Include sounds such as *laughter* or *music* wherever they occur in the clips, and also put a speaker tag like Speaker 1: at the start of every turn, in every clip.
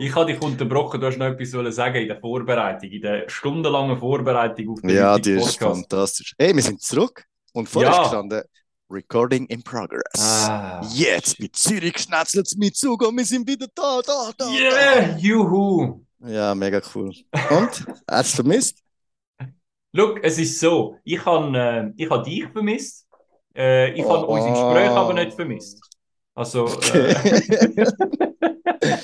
Speaker 1: Ich habe dich unterbrochen, du hast noch etwas wollen sagen in der Vorbereitung, in der stundenlangen Vorbereitung auf den
Speaker 2: Ja, die ist fantastisch. Hey, wir sind zurück. Und vorher
Speaker 1: Ja.
Speaker 2: ist gestanden, Recording in progress.
Speaker 1: Ah,
Speaker 2: Jetzt mit Zürich schnetzelt mit Zug und wir sind wieder da, da, da,
Speaker 1: Yeah, juhu!
Speaker 2: da. Ja, mega cool. Und? Hast du vermisst?
Speaker 1: Look, es ist so, ich habe äh, ich hab dich vermisst, äh, ich habe
Speaker 2: Oh.
Speaker 1: unsere Gespräche aber nicht vermisst. Also,
Speaker 2: Okay.
Speaker 1: äh, *laughs* *laughs*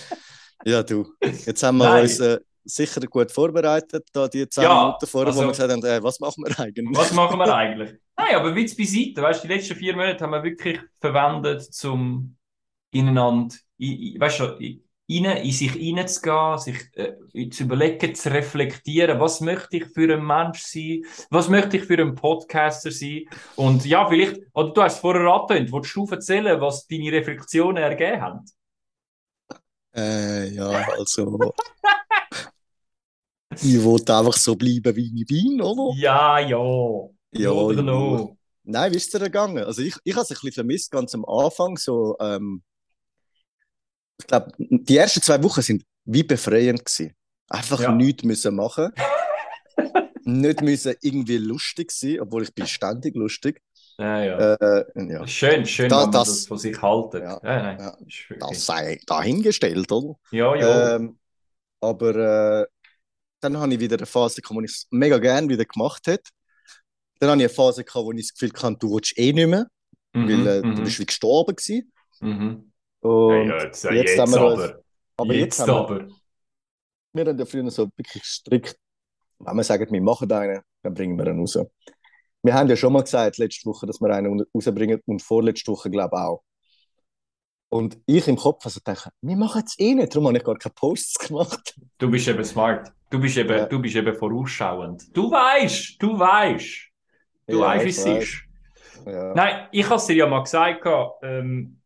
Speaker 2: ja, du. Jetzt haben wir
Speaker 1: Nein.
Speaker 2: uns äh, sicher gut vorbereitet, da die 10
Speaker 1: Ja,
Speaker 2: Minuten vorher,
Speaker 1: also-
Speaker 2: wo wir gesagt haben, äh, was machen wir eigentlich?
Speaker 1: was machen wir *laughs* eigentlich? Nein, aber Witz beiseite, weißt du, die letzten vier Monate haben wir wirklich verwendet, zum ineinander, i- i- weißt du, i- rein, in sich hineinzugehen, sich äh, zu überlegen, zu reflektieren, was möchte ich für ein Mensch sein, was möchte ich für ein Podcaster sein und ja, vielleicht, oder du hast es vorher angetönt, willst du erzählen, was deine Reflexionen ergeben haben?
Speaker 2: Äh, ja, *laughs* also. ich wollte einfach so bleiben, wie ich bin, oder?
Speaker 1: Ja, ja,
Speaker 2: Ja,
Speaker 1: oder no.
Speaker 2: Nein, wie ist es dir gegangen? Also ich, ich habe es ein bisschen vermisst, ganz am Anfang. So, ähm, ich glaube, die ersten zwei Wochen sind wie befreiend gewesen. Einfach
Speaker 1: Ja.
Speaker 2: nichts müssen machen. *laughs* nicht müssen irgendwie lustig sein, obwohl ich bin ständig lustig.
Speaker 1: Ja, ja.
Speaker 2: Äh, ja,
Speaker 1: Schön, schön,
Speaker 2: Da-
Speaker 1: wenn man
Speaker 2: das-
Speaker 1: das von sich haltet.
Speaker 2: Ja,
Speaker 1: Ja,
Speaker 2: ja. das sei dahingestellt, oder?
Speaker 1: Ja, ja.
Speaker 2: Ähm, aber äh, dann habe ich wieder eine Phase, gehabt, wo ich es mega gerne wieder gemacht hätte. Dann habe ich eine Phase, gehabt, wo ich das Gefühl hatte, du willst eh nicht mehr,
Speaker 1: Mhm,
Speaker 2: weil äh,
Speaker 1: mhm,
Speaker 2: du bist wie gestorben gewesen.
Speaker 1: mhm.
Speaker 2: Und
Speaker 1: ja, jetzt,
Speaker 2: jetzt
Speaker 1: jetzt,
Speaker 2: haben wir
Speaker 1: aber.
Speaker 2: aber
Speaker 1: jetzt,
Speaker 2: jetzt haben wir-
Speaker 1: aber.
Speaker 2: wir haben ja früher so wirklich strikt, wenn wir sagen, wir machen einen, dann bringen wir ihn raus. Wir haben ja schon mal gesagt, letzte Woche, dass wir einen rausbringen und vorletzte Woche, glaube ich, auch. Und ich im Kopf also denke, wir machen es eh nicht, darum habe ich gar keine Posts gemacht.
Speaker 1: Du bist eben smart. Du bist eben,
Speaker 2: Ja.
Speaker 1: du bist eben vorausschauend. Du weißt, du weißt. Du
Speaker 2: Ja,
Speaker 1: weißt, wie es ist.
Speaker 2: Ja.
Speaker 1: Nein, ich habe es dir ja mal gesagt, ähm,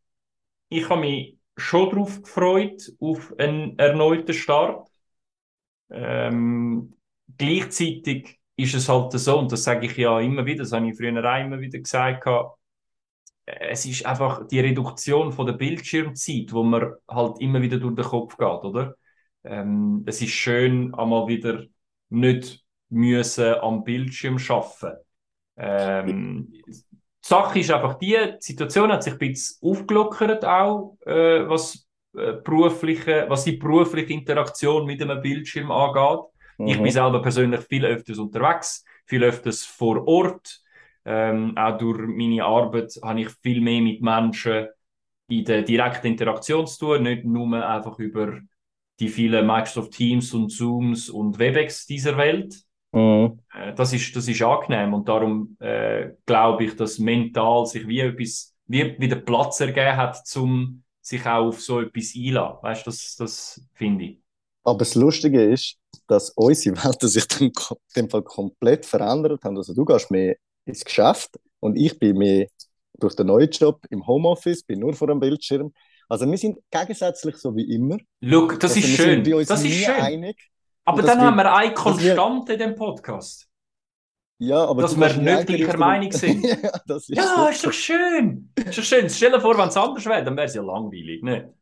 Speaker 1: ich habe mich schon darauf gefreut, auf einen erneuten Start. Ähm, gleichzeitig ist es halt so, und das sage ich ja immer wieder, das habe ich früher auch immer wieder gesagt, es ist einfach die Reduktion von der Bildschirmzeit, wo man halt immer wieder durch den Kopf geht, oder? Ähm, es ist schön, einmal wieder nicht müssen am Bildschirm arbeiten. Ähm, die Sache ist einfach die, die Situation hat sich ein bisschen aufgelockert auch, äh, was, äh, berufliche, was die berufliche Interaktion mit einem Bildschirm angeht. Ich
Speaker 2: Mhm.
Speaker 1: bin selber persönlich viel öfters unterwegs, viel öfters vor Ort. Ähm, auch durch meine Arbeit habe ich viel mehr mit Menschen in der direkten Interaktion zu tun, nicht nur einfach über die vielen Microsoft Teams und Zooms und Webex dieser Welt.
Speaker 2: Mhm.
Speaker 1: Äh, das ist, das ist angenehm und darum äh, glaube ich, dass mental sich wie etwas, wie wieder Platz ergeben hat, um sich auch auf so etwas einzulassen. Weißt du, das, das finde ich.
Speaker 2: Aber das Lustige ist, dass unsere Welten sich dann dem Fall komplett verändert haben. Also du gehst mehr ins Geschäft und ich bin mehr durch den neuen Job im Homeoffice, bin nur vor dem Bildschirm. Also wir sind gegensätzlich so wie immer.
Speaker 1: Look, das
Speaker 2: Also
Speaker 1: ist schön. Das ist schön.
Speaker 2: einig.
Speaker 1: Aber dann haben
Speaker 2: wir-
Speaker 1: eine Konstante in dem Podcast.
Speaker 2: Ja, aber
Speaker 1: Dass wir nicht gleicher Meinung sind. *laughs*
Speaker 2: ja, das ist
Speaker 1: Ja, ist doch schön. Ist doch schön. Stell dir vor, wenn es anders wäre, dann wäre es ja langweilig. Ne?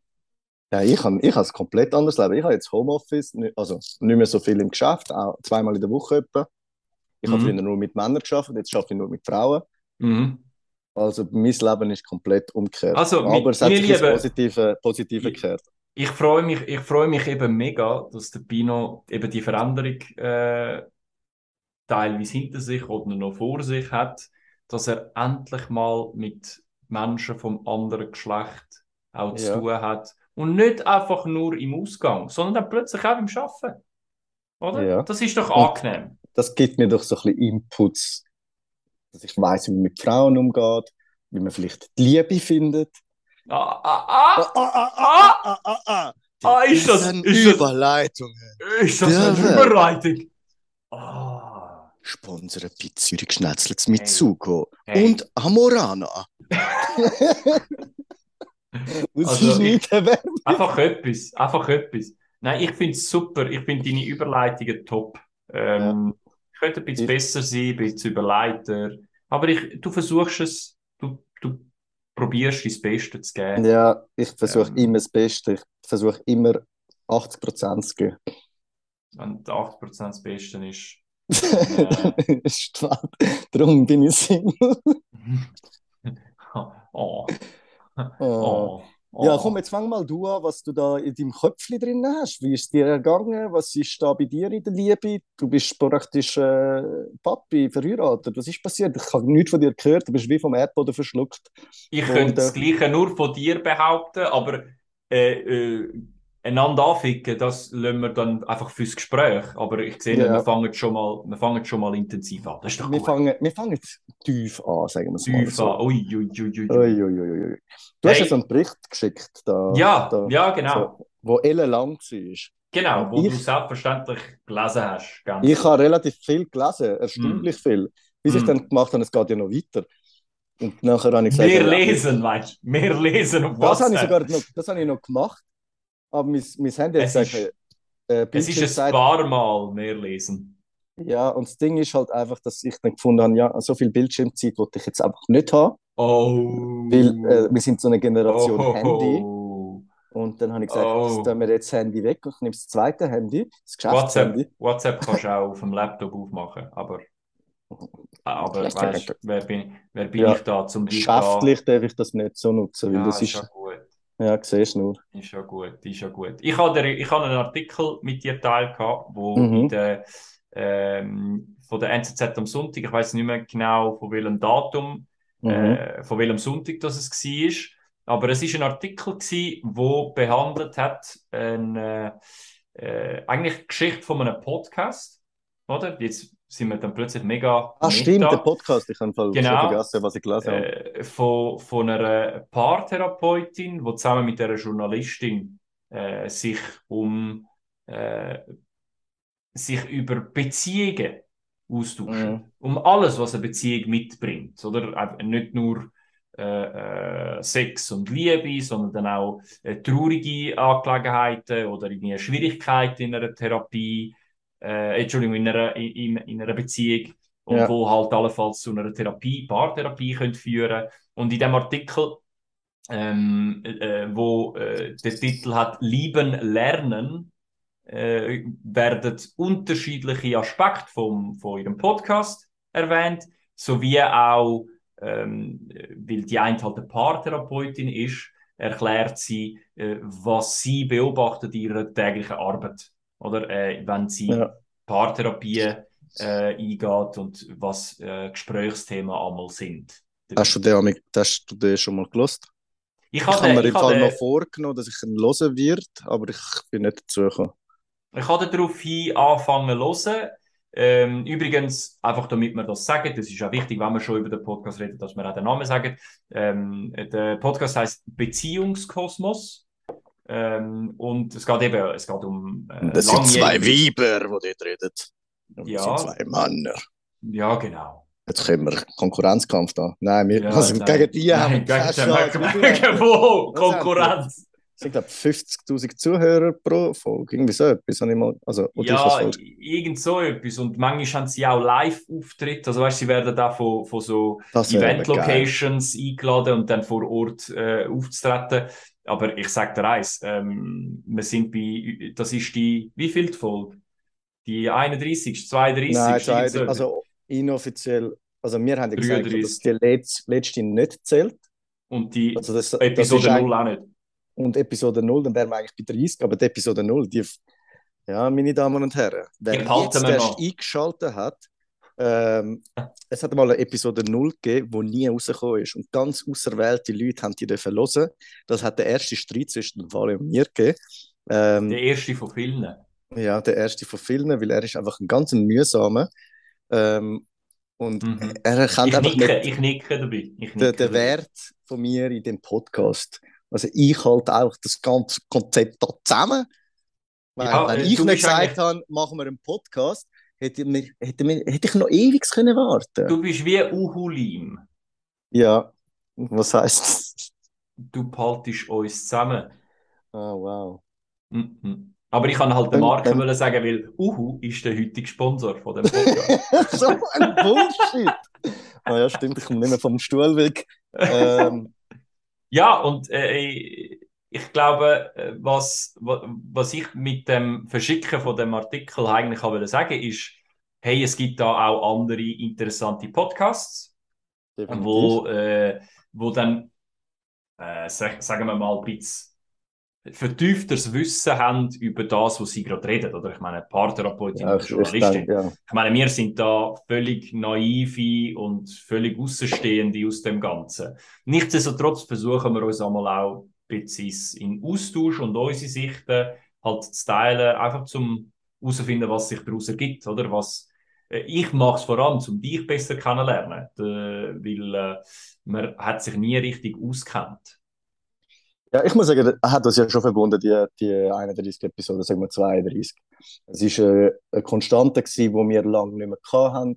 Speaker 2: Ja, ich habe ich es komplett anders leben. Ich habe jetzt Homeoffice, also nicht mehr so viel im Geschäft, auch zweimal in der Woche etwa. Ich habe
Speaker 1: Mhm.
Speaker 2: früher nur mit Männern geschafft, jetzt arbeite ich nur mit Frauen.
Speaker 1: Mhm.
Speaker 2: Also mein Leben ist komplett umgekehrt.
Speaker 1: Also,
Speaker 2: Aber es hat sich ins
Speaker 1: Lieben-
Speaker 2: Positive, Positive
Speaker 1: Ich-
Speaker 2: gekehrt.
Speaker 1: Ich freue mich, ich freue mich eben mega, dass der Pino eben die Veränderung äh, teilweise hinter sich oder noch vor sich hat, dass er endlich mal mit Menschen vom anderen Geschlecht auch zu
Speaker 2: Ja.
Speaker 1: tun hat und nicht einfach nur im Ausgang, sondern dann plötzlich auch im Schaffen. Oder?
Speaker 2: Ja.
Speaker 1: Das ist doch angenehm.
Speaker 2: Das gibt mir doch so ein bisschen Inputs, dass ich weiß, wie man mit Frauen umgeht, wie man vielleicht die Liebe findet.
Speaker 1: Ah, ah, ah,
Speaker 2: ah, ah, ah, ah.
Speaker 1: Ah, ist das-
Speaker 2: Diesen
Speaker 1: ist das-
Speaker 2: Überleitungen.
Speaker 1: ist das eine? Überleitung? Ah.
Speaker 2: Sponsert bei Zürich Schnetzlitz mit
Speaker 1: Hey.
Speaker 2: Zuko
Speaker 1: Hey.
Speaker 2: und Amorana. *laughs* *laughs*
Speaker 1: Also
Speaker 2: ist nicht?
Speaker 1: Einfach etwas, einfach etwas. Nein, ich finde es super. Ich finde deine Überleitungen top. Ähm, Könnte ein bisschen
Speaker 2: Ich-
Speaker 1: besser sein, ein bisschen überleiter. Aber ich, du versuchst es, du, du probierst dein Bestes zu geben.
Speaker 2: Ja, ich versuche
Speaker 1: Ähm.
Speaker 2: immer das Beste. Ich versuche immer 80% zu geben.
Speaker 1: Wenn 80% das Beste ist. *laughs*
Speaker 2: Äh. Darum bin ich Single. *laughs*
Speaker 1: oh. *laughs*
Speaker 2: Oh.
Speaker 1: Oh.
Speaker 2: Ja, komm, jetzt fang mal du an, was du da in deinem Köpfchen drin hast. Wie ist es dir ergangen? Was ist da bei dir in der Liebe? Du bist praktisch äh, Papi, verheiratet. Was ist passiert? Ich habe nichts von dir gehört. Du bist wie vom Erdboden verschluckt.
Speaker 1: Ich
Speaker 2: Und,
Speaker 1: könnte das Gleiche nur von dir behaupten, aber äh, äh, einander anficken, das lassen wir dann einfach fürs Gespräch. Aber ich sehe,
Speaker 2: Ja.
Speaker 1: wir, fangen schon mal, wir fangen schon mal intensiv an. Das ist doch
Speaker 2: Wir
Speaker 1: gut.
Speaker 2: fangen, wir fangen tief an, sagen wir es mal
Speaker 1: Tief an. Ui, ui, ui, ui, ui.
Speaker 2: Ui, ui. Du hast
Speaker 1: Hey.
Speaker 2: ja so einen Bericht geschickt, da,
Speaker 1: Ja,
Speaker 2: da,
Speaker 1: ja, genau.
Speaker 2: so, wo ellenlang war.
Speaker 1: Genau, wo
Speaker 2: Ich-
Speaker 1: du selbstverständlich gelesen hast. Ganz
Speaker 2: Ich habe relativ viel gelesen, erstaunlich viel. Bis ich
Speaker 1: Mm.
Speaker 2: dann gemacht habe, es geht ja noch weiter. Und nachher habe ich gesagt,
Speaker 1: Mehr
Speaker 2: ja,
Speaker 1: lesen, weißt du? Mehr lesen auf
Speaker 2: Das habe ich sogar noch, das habe ich noch gemacht. Aber mein, mein Handy hat
Speaker 1: Es ist-
Speaker 2: äh,
Speaker 1: Es ist ein paar Mal mehr lesen.
Speaker 2: Ja, und das Ding ist halt einfach, dass ich dann gefunden habe, ja, so viel Bildschirmzeit wollte ich jetzt einfach nicht haben,
Speaker 1: Oh.
Speaker 2: weil äh, wir sind so eine Generation
Speaker 1: oh,
Speaker 2: Handy. Und dann habe ich gesagt,
Speaker 1: Oh.
Speaker 2: jetzt tun wir jetzt das Handy weg und ich nehme das zweite Handy, das
Speaker 1: WhatsApp,
Speaker 2: Geschäftshandy.
Speaker 1: WhatsApp kannst du auch auf dem Laptop aufmachen, aber, aber weißt, wer bin, wer bin
Speaker 2: Ja,
Speaker 1: ich da zum
Speaker 2: Geschäftlich darf ich das nicht so nutzen, weil
Speaker 1: Ja,
Speaker 2: das
Speaker 1: ist ja gut.
Speaker 2: Ja, siehst du nur.
Speaker 1: Ist ja gut, ist ja gut. Ich habe ich habe einen Artikel mit dir teilt, wo
Speaker 2: Mhm.
Speaker 1: in der, ähm, von der NZZ am Sonntag, ich weiß nicht mehr genau von welchem Datum,
Speaker 2: Mhm.
Speaker 1: äh, von welchem Sonntag das es war. Aber es ist ein Artikel wo behandelt hat eine, äh, eigentlich die Geschichte von einem Podcast, oder? Jetzt sind wir dann plötzlich mega
Speaker 2: Ah, stimmt, der Podcast, ich habe
Speaker 1: Genau.
Speaker 2: schon vergessen, was ich gelesen habe.
Speaker 1: äh, von, von einer Paartherapeutin, die zusammen mit einer Journalistin äh, sich um äh, sich über Beziehungen austauschen.
Speaker 2: Mhm.
Speaker 1: Um alles, was eine Beziehung mitbringt. Oder? Nicht nur äh, äh, Sex und Liebe, sondern dann auch äh, traurige Angelegenheiten oder irgendwie Schwierigkeiten in einer Therapie, äh, Entschuldigung, in einer, in, in einer Beziehung und
Speaker 2: Ja.
Speaker 1: wo halt allenfalls zu einer Therapie, Paartherapie können führen. Und in dem Artikel, ähm, äh, wo äh, der Titel hat Lieben lernen, äh, werden unterschiedliche Aspekte vom, von ihrem Podcast erwähnt, sowie auch, ähm, weil die eine halt eine Paartherapeutin ist, erklärt sie, äh, was sie beobachtet in ihrer täglichen Arbeit. Oder äh, wenn sie
Speaker 2: Ja.
Speaker 1: Paartherapie äh, eingeht und was äh, Gesprächsthemen einmal sind.
Speaker 2: Hast du den, hast du den schon mal gelost?
Speaker 1: Ich
Speaker 2: Ich
Speaker 1: habe
Speaker 2: mir im Fall noch vorgenommen, dass ich ihn hören werde, aber ich bin nicht dazu gekommen.
Speaker 1: Ich habe daraufhin angefangen zu hören. Ähm, übrigens, einfach damit wir das sagen, das ist auch wichtig, wenn wir schon über den Podcast reden, dass wir auch den Namen sagen. Ähm, der Podcast heißt Beziehungskosmos. Ähm, und es geht eben, es geht um äh,
Speaker 2: Das sind zwei Weiber, die dort reden. Und
Speaker 1: Ja.
Speaker 2: Das sind zwei Männer.
Speaker 1: Ja, genau.
Speaker 2: Jetzt können wir Konkurrenzkampf da. Nein, wir
Speaker 1: Ja,
Speaker 2: also
Speaker 1: nein.
Speaker 2: gegen die haben wir
Speaker 1: gegen Wo? Konkurrenz.
Speaker 2: Es sind, glaube ich, 50.000 Zuhörer pro Folge. Irgendwie so etwas habe ich mal. Also,
Speaker 1: Ja, irgend so etwas. Und manchmal haben sie auch Live-Auftritte. Also, weißt sie werden da von, von so. Event-Locations eingeladen und dann vor Ort äh, aufzutreten. Aber ich sage dir eins, ähm, wir sind bei, das ist die, wie viel Folge? Die 31, 32,
Speaker 2: Nein,
Speaker 1: irgend so
Speaker 2: zwei,
Speaker 1: etwas.
Speaker 2: also inoffiziell. Also, wir haben ja gesagt,
Speaker 1: 33.
Speaker 2: dass die letzte, letzte nicht zählt.
Speaker 1: Und die
Speaker 2: Also das,
Speaker 1: Episode
Speaker 2: das ist
Speaker 1: 0
Speaker 2: eigentlich-
Speaker 1: auch nicht.
Speaker 2: Und Episode 0, dann wären wir eigentlich bei 30, aber die Episode 0, die, ja, meine Damen und Herren, wer jetzt erst eingeschaltet hat, ähm, es hat mal eine Episode 0 gegeben, die nie rausgekommen ist. Und ganz auserwählte Leute haben die hören. Das hat der erste Streit zwischen Wale und mir gegeben. Ähm,
Speaker 1: Der erste von vielen.
Speaker 2: ja, der erste von vielen, weil er ist einfach ein ganz mühsamer. Ähm, und
Speaker 1: Mhm.
Speaker 2: er erkennt
Speaker 1: Ich
Speaker 2: einfach
Speaker 1: nicke,
Speaker 2: nicht
Speaker 1: ich nicke dabei. Ich nicke
Speaker 2: den, den. Wert von mir in dem Podcast. Also ich halte auch das ganze Konzept da zusammen. Weil,
Speaker 1: Ja,
Speaker 2: wenn
Speaker 1: äh,
Speaker 2: ich nicht
Speaker 1: bist
Speaker 2: gesagt habe, machen wir einen Podcast, hätte, mir, hätte, mir, hätte ich noch ewig können warten.
Speaker 1: Du bist wie Uhulim.
Speaker 2: Ja, was heißt das?
Speaker 1: Du behaltest uns zusammen.
Speaker 2: Oh, wow.
Speaker 1: Mhm. Aber ich kann halt der
Speaker 2: Dann-
Speaker 1: Marke
Speaker 2: dann-
Speaker 1: sagen, weil Uhu ist der heutige Sponsor von dem Podcast. *laughs*
Speaker 2: so ein Bullshit. Ah ja, stimmt, ich komme nicht mehr vom Stuhl weg. *laughs* Ähm,
Speaker 1: ja, und äh, ich glaube, äh, was, was ich mit dem Verschicken von dem Artikel eigentlich wollte sagen, ist, hey, es gibt da auch andere interessante Podcasts, wo, äh, wo dann, äh, sagen wir mal, ein bisschen vertiefteres Wissen haben über das, was sie gerade reden. Oder ich meine, Paartherapeutin ja, Journalistin. Ich, ja. ich meine, wir sind da völlig naive und völlig Außenstehende aus dem Ganzen. Nichtsdestotrotz versuchen wir uns einmal auch bisschen in Austausch und unsere Sichten halt zu teilen, einfach zum herauszufinden, was sich daraus ergibt, oder? Was, äh, ich mache es vor allem, um dich besser kennenlernen, weil äh, man hat sich nie richtig auskennt.
Speaker 2: Ja, ich muss sagen, er hat das ja schon verbunden, die, die 31 Episoden, sagen wir 32. Es war äh, eine Konstante, die wir lange nicht mehr hatten.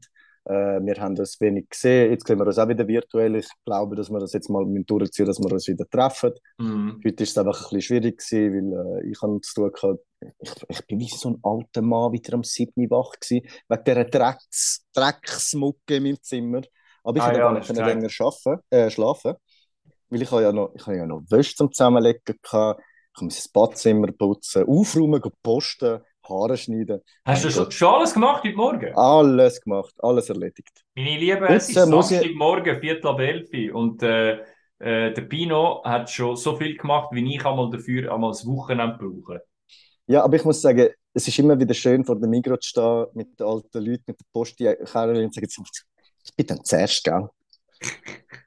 Speaker 2: Äh, wir haben das wenig gesehen. Jetzt sehen wir uns auch wieder virtuell. Ich glaube, dass wir das jetzt mal durchziehen, dass wir uns wieder treffen. Mhm. Heute war es einfach ein bisschen schwierig gewesen, weil äh, ich habe zu tun gehabt, ich, ich bin wie so ein alter Mann wieder am 7. wach gewesen, wegen dieser Drecks, Drecksmucke in meinem Zimmer. Aber ich ah, konnte ja, gar nicht länger schaffen, äh, schlafen. Weil ich habe ja noch, ich habe ja noch Wäsche zum Zusammenlegen gehabt. Ich muss das Badzimmer putzen, aufräumen, posten, Haare schneiden.
Speaker 1: Hast du schon, schon, alles gemacht heute Morgen?
Speaker 2: Alles gemacht, alles erledigt.
Speaker 1: Meine Liebe, es ist Samstagmorgen, Viertel ab elf und äh, äh, der Pino hat schon so viel gemacht, wie ich einmal dafür einmal das Wochenende brauche.
Speaker 2: Ja, aber ich muss sagen, es ist immer wieder schön, vor dem Mikro zu stehen, mit den alten Leuten, mit der Post, die und sagen, ich bin dann zuerst, gell?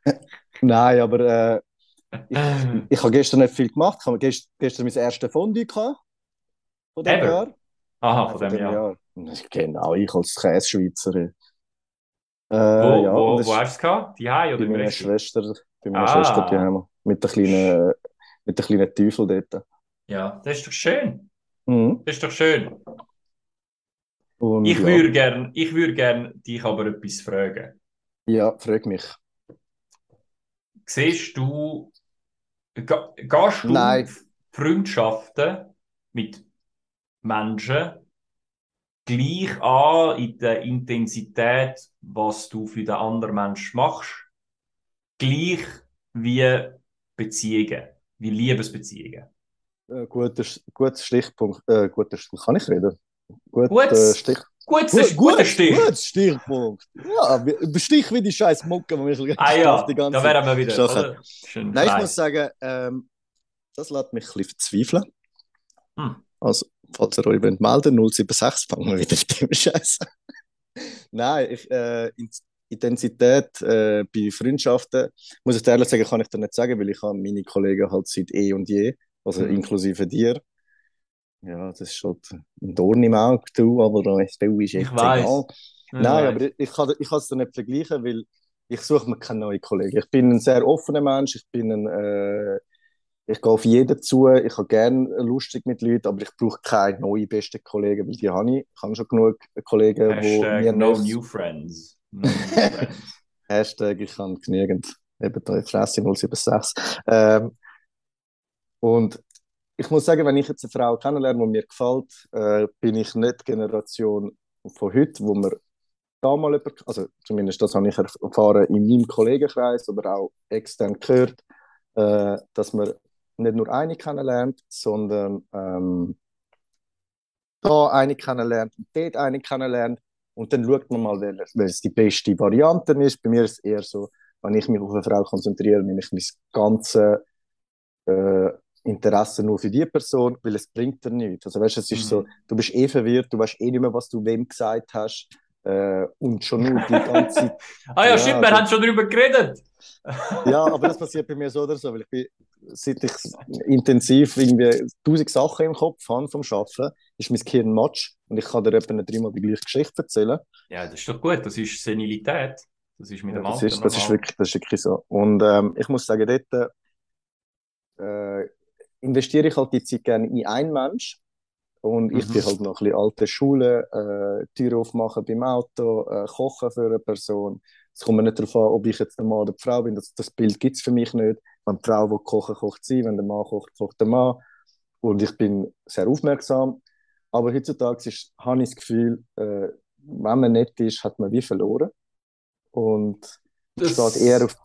Speaker 2: *laughs* Nein, aber äh, ich, ich habe gestern nicht viel gemacht. Ich habe gestern, gestern mein erstes Fondue gehabt.
Speaker 1: Von dem? Jahr. Aha, von, von dem, Jahr. Jahr.
Speaker 2: Genau, ich als Käseschweizer. Äh,
Speaker 1: wo, ja, wo, wo hast du es? Die Hai oder
Speaker 2: bei meiner Schwester, bei meiner ah. Schwester die haben mit der kleinen, mit der kleinen Teufel dort.
Speaker 1: Ja, das ist doch schön. Mhm. Das ist doch schön.
Speaker 2: Und,
Speaker 1: ich ja. würde gern, ich würde gern dich aber etwas fragen.
Speaker 2: Ja, frag mich
Speaker 1: siehst du, gehst du
Speaker 2: Nein.
Speaker 1: Freundschaften mit Menschen gleich an in der Intensität, was du für den anderen Menschen machst, gleich wie Beziehungen, wie Liebesbeziehungen?
Speaker 2: Äh, guter, guter Stichpunkt. Äh, guter, kann ich reden? Guter äh, Stich,
Speaker 1: Gut, gut, guter Stich.
Speaker 2: Guter Stichpunkt. Ja, Stich wie die scheiß Mucke,
Speaker 1: die wir ah, ja, die ganze da wären wir wieder.
Speaker 2: Nein, ich muss sagen, ähm, das lässt mich ein bisschen verzweifeln. Hm. Also, falls ihr euch wollt melden 076, fangen wir wieder mit dem Scheiß *laughs* Nein, ich, äh, Intensität äh, bei Freundschaften, muss ich ehrlich sagen, kann ich dir nicht sagen, weil ich habe meine Kollegen halt seit eh und je, also mhm. inklusive dir. Ja, das ist schon ein Dorn im Auge, du, aber du ist
Speaker 1: echt ich weiß. egal.
Speaker 2: Nein, aber ich, ich, kann, ich kann es dir nicht vergleichen, weil ich suche mir keine neuen Kollegen. Ich bin ein sehr offener Mensch, ich bin ein, äh, ich gehe auf jeden zu, ich habe gerne lustig mit Leuten, aber ich brauche keine neuen besten Kollegen, weil die habe ich. Ich habe schon genug Kollegen,
Speaker 1: Hashtag mir no new friends. No new *laughs*
Speaker 2: friends. Hashtag, ich habe genügend, eben da Fresse 076. Ähm, und ich muss sagen, wenn ich jetzt eine Frau kennenlerne, die mir gefällt, äh, bin ich nicht die Generation von heute, wo man da mal über, also zumindest das habe ich erfahren in meinem Kollegenkreis oder auch extern gehört, äh, dass man nicht nur eine kennenlernt, sondern ähm, da eine kennenlernt und dort eine kennenlernt und dann schaut man mal, welches die beste Variante ist. Bei mir ist es eher so, wenn ich mich auf eine Frau konzentriere, nehme ich mein ganzes äh, Interesse nur für die Person, weil es bringt dir nichts. Also weißt, es ist mhm. so, du bist eh verwirrt, du weißt eh nicht mehr, was du wem gesagt hast äh, und schon nur die ganze Zeit. *laughs*
Speaker 1: ah ja, ja stimmt, wir also, haben schon darüber geredet. *laughs*
Speaker 2: ja, aber das passiert bei mir so oder so, weil ich bin, seit ich intensiv irgendwie tausend Sachen im Kopf habe vom Schaffen, ist mein Gehirn Matsch und ich kann dir etwa dreimal die gleiche Geschichte erzählen.
Speaker 1: Ja, das ist doch gut, das ist Senilität. Das ist mit dem
Speaker 2: ja, das ist, das ist wirklich, das ist wirklich so. Und ähm, ich muss sagen, dort äh, investiere ich halt die Zeit gerne in einen Mensch. Und ich mhm. bin halt noch ein bisschen alte Schule, äh, Tür aufmachen beim Auto, äh, kochen für eine Person. Es kommt mir nicht darauf an, ob ich jetzt der Mann oder die Frau bin. Das, das Bild gibt es für mich nicht. Wenn die Frau will kochen, kocht sie. Wenn der Mann kocht, kocht der Mann. Und ich bin sehr aufmerksam. Aber heutzutage ist, habe ich das Gefühl, äh, wenn man nett ist, hat man wie verloren. Und das steht eher auf.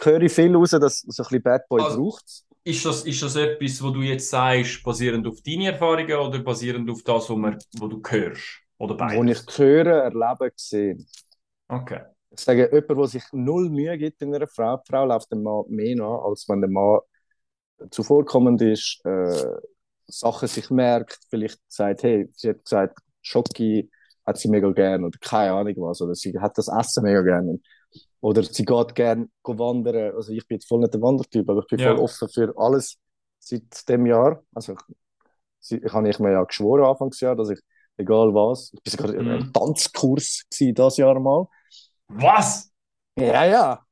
Speaker 2: höre ich viel raus, dass so ein bisschen Bad Boy also, braucht
Speaker 1: ist das, ist das etwas, wo du jetzt sagst, basierend auf deine Erfahrungen oder basierend auf das, was, man, wo du hörst? Oder beides?
Speaker 2: Wo ich höre, erlebe, sehe.
Speaker 1: Okay.
Speaker 2: Ich sage, jemand, der sich null Mühe gibt in einer Frau, die Frau läuft dem Mann mehr nach, als wenn der Mann zuvorkommend ist, äh, Sachen sich merkt, vielleicht sagt, hey, sie hat gesagt, Schocki hat sie mega gern oder keine Ahnung was, oder sie hat das Essen mega gern. Oder sie geht gern wandern. Also ich bin jetzt voll nicht der Wandertyp, aber ich bin
Speaker 1: Ja.
Speaker 2: voll offen für alles seit dem Jahr. Also ich, ich habe ich mir ja geschworen Anfangsjahr, dass ich, egal was, ich bin sogar in einem
Speaker 1: Mhm.
Speaker 2: Tanzkurs gewesen, das Jahr mal.
Speaker 1: Was?
Speaker 2: Ja, ja.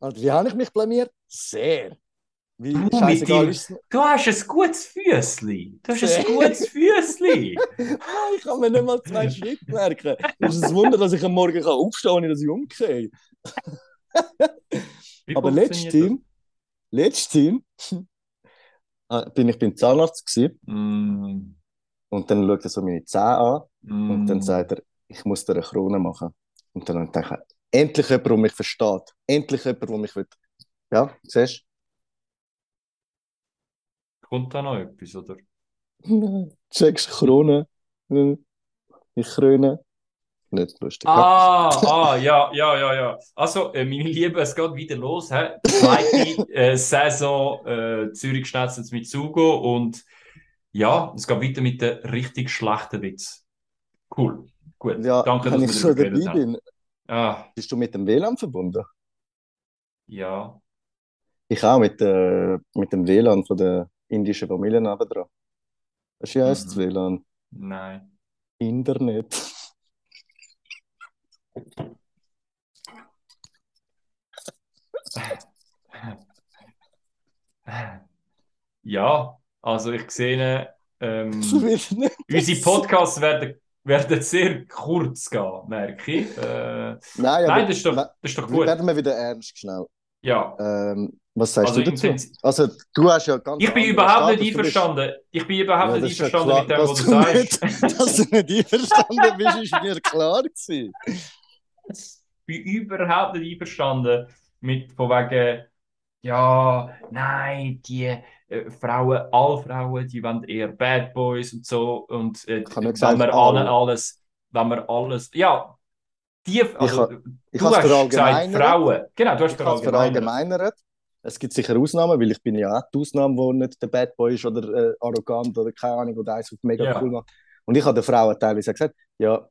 Speaker 2: Und wie habe ich mich blamiert? Sehr. Wie
Speaker 1: Du mit dem-? Du hast ein gutes Füßli. Du hast ein gutes Füßli.
Speaker 2: Nein, *laughs* ich kann mir nicht mal zwei Schritte merken. Es ist ein Wunder, dass ich am Morgen aufstehen kann, ohne dass ich umgehe. Aber letztens, letztens *laughs* ah, bin ich beim Zahnarzt gewesen?
Speaker 1: Mm,
Speaker 2: und dann schaut er so meine Zähne an
Speaker 1: mm.
Speaker 2: und dann sagt er, ich muss dir eine Krone machen. Und dann denke ich, endlich jemand, der mich versteht. Endlich jemand, der mich will. Ja, siehst
Speaker 1: Kommt da noch etwas, oder? *laughs*
Speaker 2: du? Checkst Krone. Ich kröne. Nicht lustig.
Speaker 1: Ah, *laughs* ah, ja, ja, ja, ja. Also, äh, meine Lieben, es geht wieder los. Hä? Zweite äh, Saison äh, Zürich Schnetzels mit Zugo und ja, es geht weiter mit den richtig schlechten Witz. Cool, gut.
Speaker 2: Ja,
Speaker 1: Danke, dass
Speaker 2: ich schon dabei
Speaker 1: haben.
Speaker 2: bin,
Speaker 1: Ah,
Speaker 2: bist du mit dem WLAN verbunden?
Speaker 1: ja.
Speaker 2: Ich auch mit, äh, mit dem WLAN von der indischen Familie nebendran. Weißt du, wie heisst das
Speaker 1: Mhm.
Speaker 2: WLAN?
Speaker 1: Nein.
Speaker 2: Internet. *laughs*
Speaker 1: Ja, also ich sehe, ähm, *laughs* unsere Podcasts werden, werden sehr kurz gehen, merke ich. Äh,
Speaker 2: Nein,
Speaker 1: nein, das ist doch, das ist doch gut.
Speaker 2: werden wir wieder ernst schnell.
Speaker 1: Ja.
Speaker 2: Ähm, was sagst
Speaker 1: Also
Speaker 2: du dazu? Also, du hast ja ganz
Speaker 1: Ich bin überhaupt nicht.
Speaker 2: Du bist-
Speaker 1: einverstanden. Ich bin überhaupt
Speaker 2: Ja,
Speaker 1: nicht
Speaker 2: ist ja
Speaker 1: einverstanden
Speaker 2: klar,
Speaker 1: mit dem, was du
Speaker 2: du
Speaker 1: sagst.
Speaker 2: nicht- *laughs* Dass du nicht einverstanden bist, ist mir klar gewesen.
Speaker 1: Ich bin überhaupt nicht einverstanden mit von wegen, ja, nein, die äh, Frauen, alle Frauen, die wollen eher Bad Boys und so. Und äh,
Speaker 2: Ich
Speaker 1: wenn
Speaker 2: gesagt,
Speaker 1: wir
Speaker 2: alle.
Speaker 1: alle alles, wenn wir alles, ja, die, also,
Speaker 2: ha- Ich
Speaker 1: du hast gesagt. Frauen. Genau, du hast
Speaker 2: Ich
Speaker 1: verallgemeinert.
Speaker 2: Es gibt sicher Ausnahmen, weil ich bin ja auch die Ausnahme, wo nicht der Bad Boy ist oder äh, arrogant oder keine Ahnung, oder eins auf mega
Speaker 1: Ja.
Speaker 2: cool macht. Und ich habe den Frauen teilweise gesagt, ja,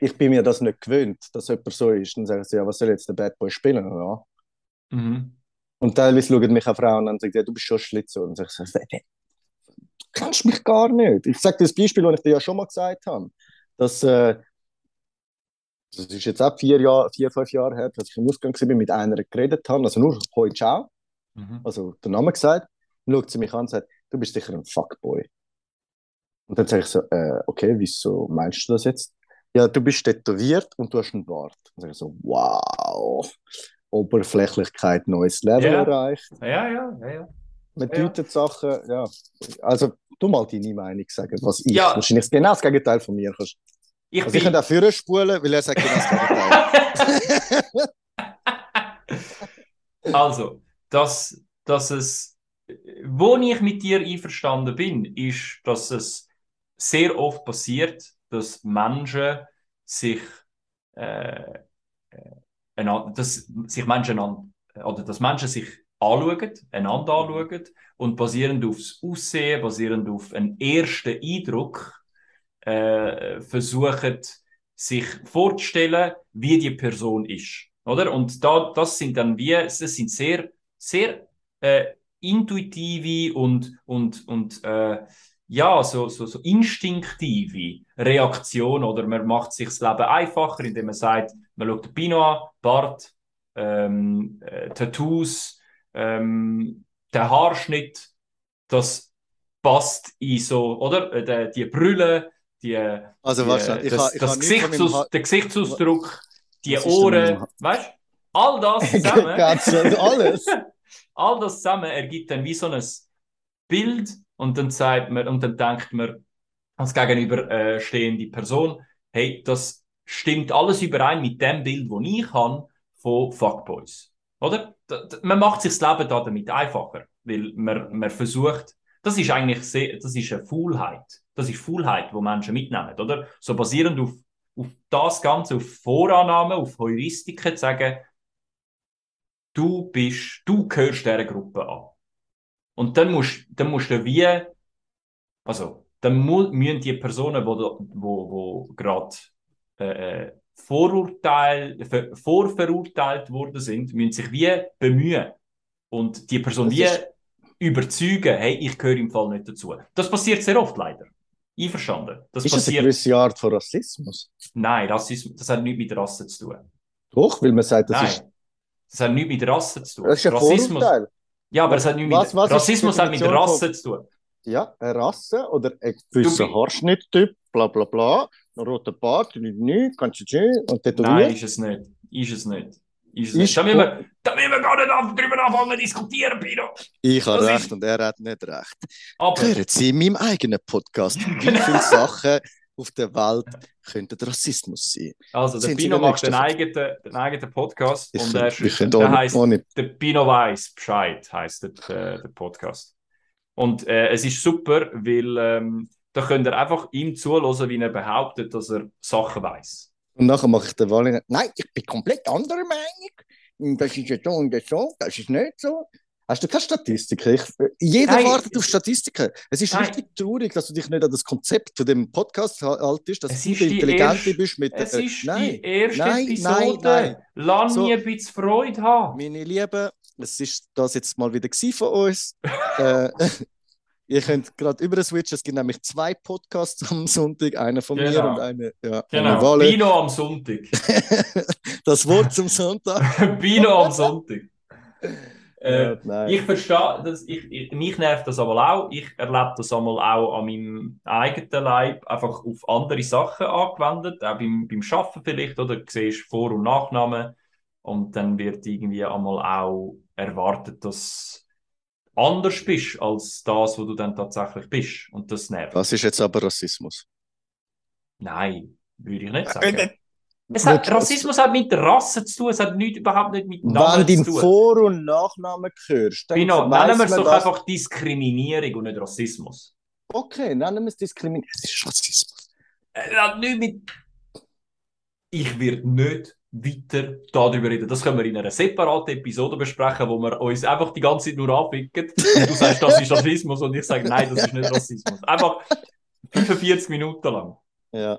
Speaker 2: ich, bin mir das nicht gewöhnt, dass jemand so ist. Dann sagen sie, ja, was soll jetzt der Bad Boy spielen? Ja.
Speaker 1: Mhm.
Speaker 2: Und teilweise schauen mich auch Frauen an und sagen, ja, du bist schon Schlitzer. Und ich sage, du kennst mich gar nicht. Ich sage dir das Beispiel, das ich dir ja schon mal gesagt habe. Dass, äh, das ist jetzt auch vier, Jahre, vier fünf Jahre her, dass ich im Ausgang war, mit einer geredet habe, also nur «Hoi, ciao»,
Speaker 1: Mhm.
Speaker 2: also den Namen gesagt. Dann schaut sie mich an und sagt, du bist sicher ein Fuckboy. Und dann sage ich so, äh, okay, wieso meinst du das jetzt? Ja, du bist tätowiert und du hast einen Bart. Sage ich so, wow, Oberflächlichkeit, neues Level
Speaker 1: Ja.
Speaker 2: erreicht.
Speaker 1: Ja, ja, ja, ja.
Speaker 2: Man
Speaker 1: Ja.
Speaker 2: deutet Sachen, ja. Also, du mal deine Meinung sagen, was ich
Speaker 1: Ja.
Speaker 2: wahrscheinlich genau das Gegenteil von mir kannst.
Speaker 1: Ich
Speaker 2: Also, ich
Speaker 1: bin,
Speaker 2: könnte auch führen spulen, weil er sagt genau das Gegenteil. *laughs*
Speaker 1: Also, dass, dass es, wo ich mit dir einverstanden bin, ist, dass es sehr oft passiert, dass Menschen sich, äh, äh, einander, dass sich Menschen an, oder dass Menschen sich anschauen, einander anschauen und basierend aufs Aussehen, basierend auf einen ersten Eindruck, äh, versuchen, sich vorzustellen, wie die Person ist. Oder? Und da, das sind dann wie, das sind sehr, sehr äh, intuitive und, und, und äh, ja, so, so, so instinktive Reaktionen. Oder man macht sich das Leben einfacher, indem man sagt, man schaut den Pino an, Bart, ähm, äh, Tattoos, ähm, der Haarschnitt, das passt in so, oder? Äh, die Brille, die,
Speaker 2: Also,
Speaker 1: die,
Speaker 2: ich
Speaker 1: das,
Speaker 2: habe ich
Speaker 1: das Gesichtsaus,
Speaker 2: Ha-
Speaker 1: der Gesichtsausdruck, die Ohren,
Speaker 2: Ha-
Speaker 1: weißt du? All das *laughs* zusammen,
Speaker 2: Ganz alles. *laughs*
Speaker 1: all das zusammen ergibt dann wie so ein Bild und dann sagt man, und dann denkt man als gegenüber äh, Person, hey, das stimmt alles überein mit dem Bild, das ich habe von Fuckboys. Oder? Man macht sich das Leben da damit einfacher, weil man, man versucht, das ist eigentlich sehr, das ist eine Faulheit. Das ist Faulheit, die Menschen mitnehmen, oder? So basierend auf, auf das Ganze, auf Vorannahmen, auf Heuristiken zu sagen, du bist, du gehörst dieser Gruppe an. Und dann musst, dann musst du wie, also, dann müssen die Personen, die wo, wo, wo gerade äh, äh Vorurteil, vorverurteilt worden sind, müssen sich wie bemühen und die Person das wie ist... überzeugen, hey, ich gehöre im Fall nicht dazu. Das passiert sehr oft leider. Einverstanden. Das
Speaker 2: ist
Speaker 1: passiert...
Speaker 2: das eine gewisse Art von Rassismus?
Speaker 1: Nein, Rassismus, das hat nichts mit Rasse zu tun.
Speaker 2: Doch, weil man sagt, das
Speaker 1: Nein,
Speaker 2: ist...
Speaker 1: das hat nichts mit Rasse zu tun.
Speaker 2: Das ist ein
Speaker 1: Rassismus...
Speaker 2: Vorurteil.
Speaker 1: Ja, aber es hat nichts
Speaker 2: Was-
Speaker 1: mit...
Speaker 2: was
Speaker 1: Rassismus hat mit Rasse
Speaker 2: von-
Speaker 1: zu tun.
Speaker 2: Ja, eine Rasse oder ein gewisser Haarschnitttyp, bla bla bla, ein roter Bart, nicht, nicht, kannst du schön und
Speaker 1: Nein,
Speaker 2: tätowiert.
Speaker 1: ist es nicht. Ist es nicht. Ist es
Speaker 2: Ist
Speaker 1: nicht. Da müssen, wir, da müssen wir gar nicht drüber anfangen zu diskutieren, Pino.
Speaker 2: Ich habe recht
Speaker 1: ist-
Speaker 2: und er hat nicht recht.
Speaker 1: Aber
Speaker 2: Hören Sie in meinem eigenen Podcast, wie *laughs* viele Sachen auf der Welt könnten Rassismus sein.
Speaker 1: Also, der
Speaker 2: Sind
Speaker 1: Pino macht den eigenen, den eigenen Podcast
Speaker 2: Ich,
Speaker 1: und der,
Speaker 2: ich könnte
Speaker 1: der heißt der Pino weiß Bescheid, heißt der, äh, der Podcast. Und äh, es ist super, weil ähm, da könnt ihr einfach ihm zuhören, wie er behauptet, dass er Sachen weiß.
Speaker 2: Und nachher mache ich den Wahl. Nein, ich bin komplett anderer Meinung. Das ist ja so und so, das ist nicht so. Hast du keine Statistiken? Ich, jeder
Speaker 1: Nein.
Speaker 2: wartet auf Statistiken. Es ist
Speaker 1: Nein.
Speaker 2: richtig traurig, dass du dich nicht an das Konzept von dem Podcast haltest, dass
Speaker 1: Es
Speaker 2: du der Intelligente bist mit
Speaker 1: Es
Speaker 2: äh,
Speaker 1: ist
Speaker 2: nein,
Speaker 1: die erste
Speaker 2: nein,
Speaker 1: Episode.
Speaker 2: nein, nein.
Speaker 1: Lass
Speaker 2: So.
Speaker 1: mir ein bisschen Freude haben.
Speaker 2: Meine Lieben, es ist das jetzt mal wieder von uns. *laughs* äh, *laughs* ihr könnt gerade über switchen. Es gibt nämlich zwei Podcasts am Sonntag, einer von mir
Speaker 1: Genau.
Speaker 2: und einer ja, von
Speaker 1: Genau.
Speaker 2: Walle.
Speaker 1: Pino am Sonntag. *laughs*
Speaker 2: das Wort zum Sonntag.
Speaker 1: Pino am Sonntag. Äh,
Speaker 2: Ja.
Speaker 1: Ich verstehe, das, ich, ich, mich nervt das aber auch. Ich erlebe das einmal auch an meinem eigenen Leib, einfach auf andere Sachen angewendet, auch beim, beim Arbeiten vielleicht, oder du siehst Vor- und Nachnamen und dann wird irgendwie einmal auch erwartet, dass du anders bist als das, wo du dann tatsächlich bist. Und das nervt.
Speaker 2: Das ist jetzt aber Rassismus.
Speaker 1: Nein, würde ich nicht sagen. Es hat, Rassismus hat mit Rasse zu tun, es hat nicht, überhaupt nicht mit
Speaker 2: Wenn
Speaker 1: Namen
Speaker 2: du
Speaker 1: zu tun.
Speaker 2: Vor- und Nachnamen hörst, dann weiss
Speaker 1: nennen wir es doch
Speaker 2: das-
Speaker 1: einfach Diskriminierung und nicht Rassismus.
Speaker 2: Okay, nennen wir es Diskriminierung. Es ist Rassismus.
Speaker 1: Äh, hat nicht mit. Ich werde nicht weiter darüber reden. Das können wir in einer separaten Episode besprechen, wo wir uns einfach die ganze Zeit nur anficken. Und du sagst, das ist Rassismus und ich sage, nein, das ist nicht Rassismus. Einfach 45 Minuten lang.
Speaker 2: Ja.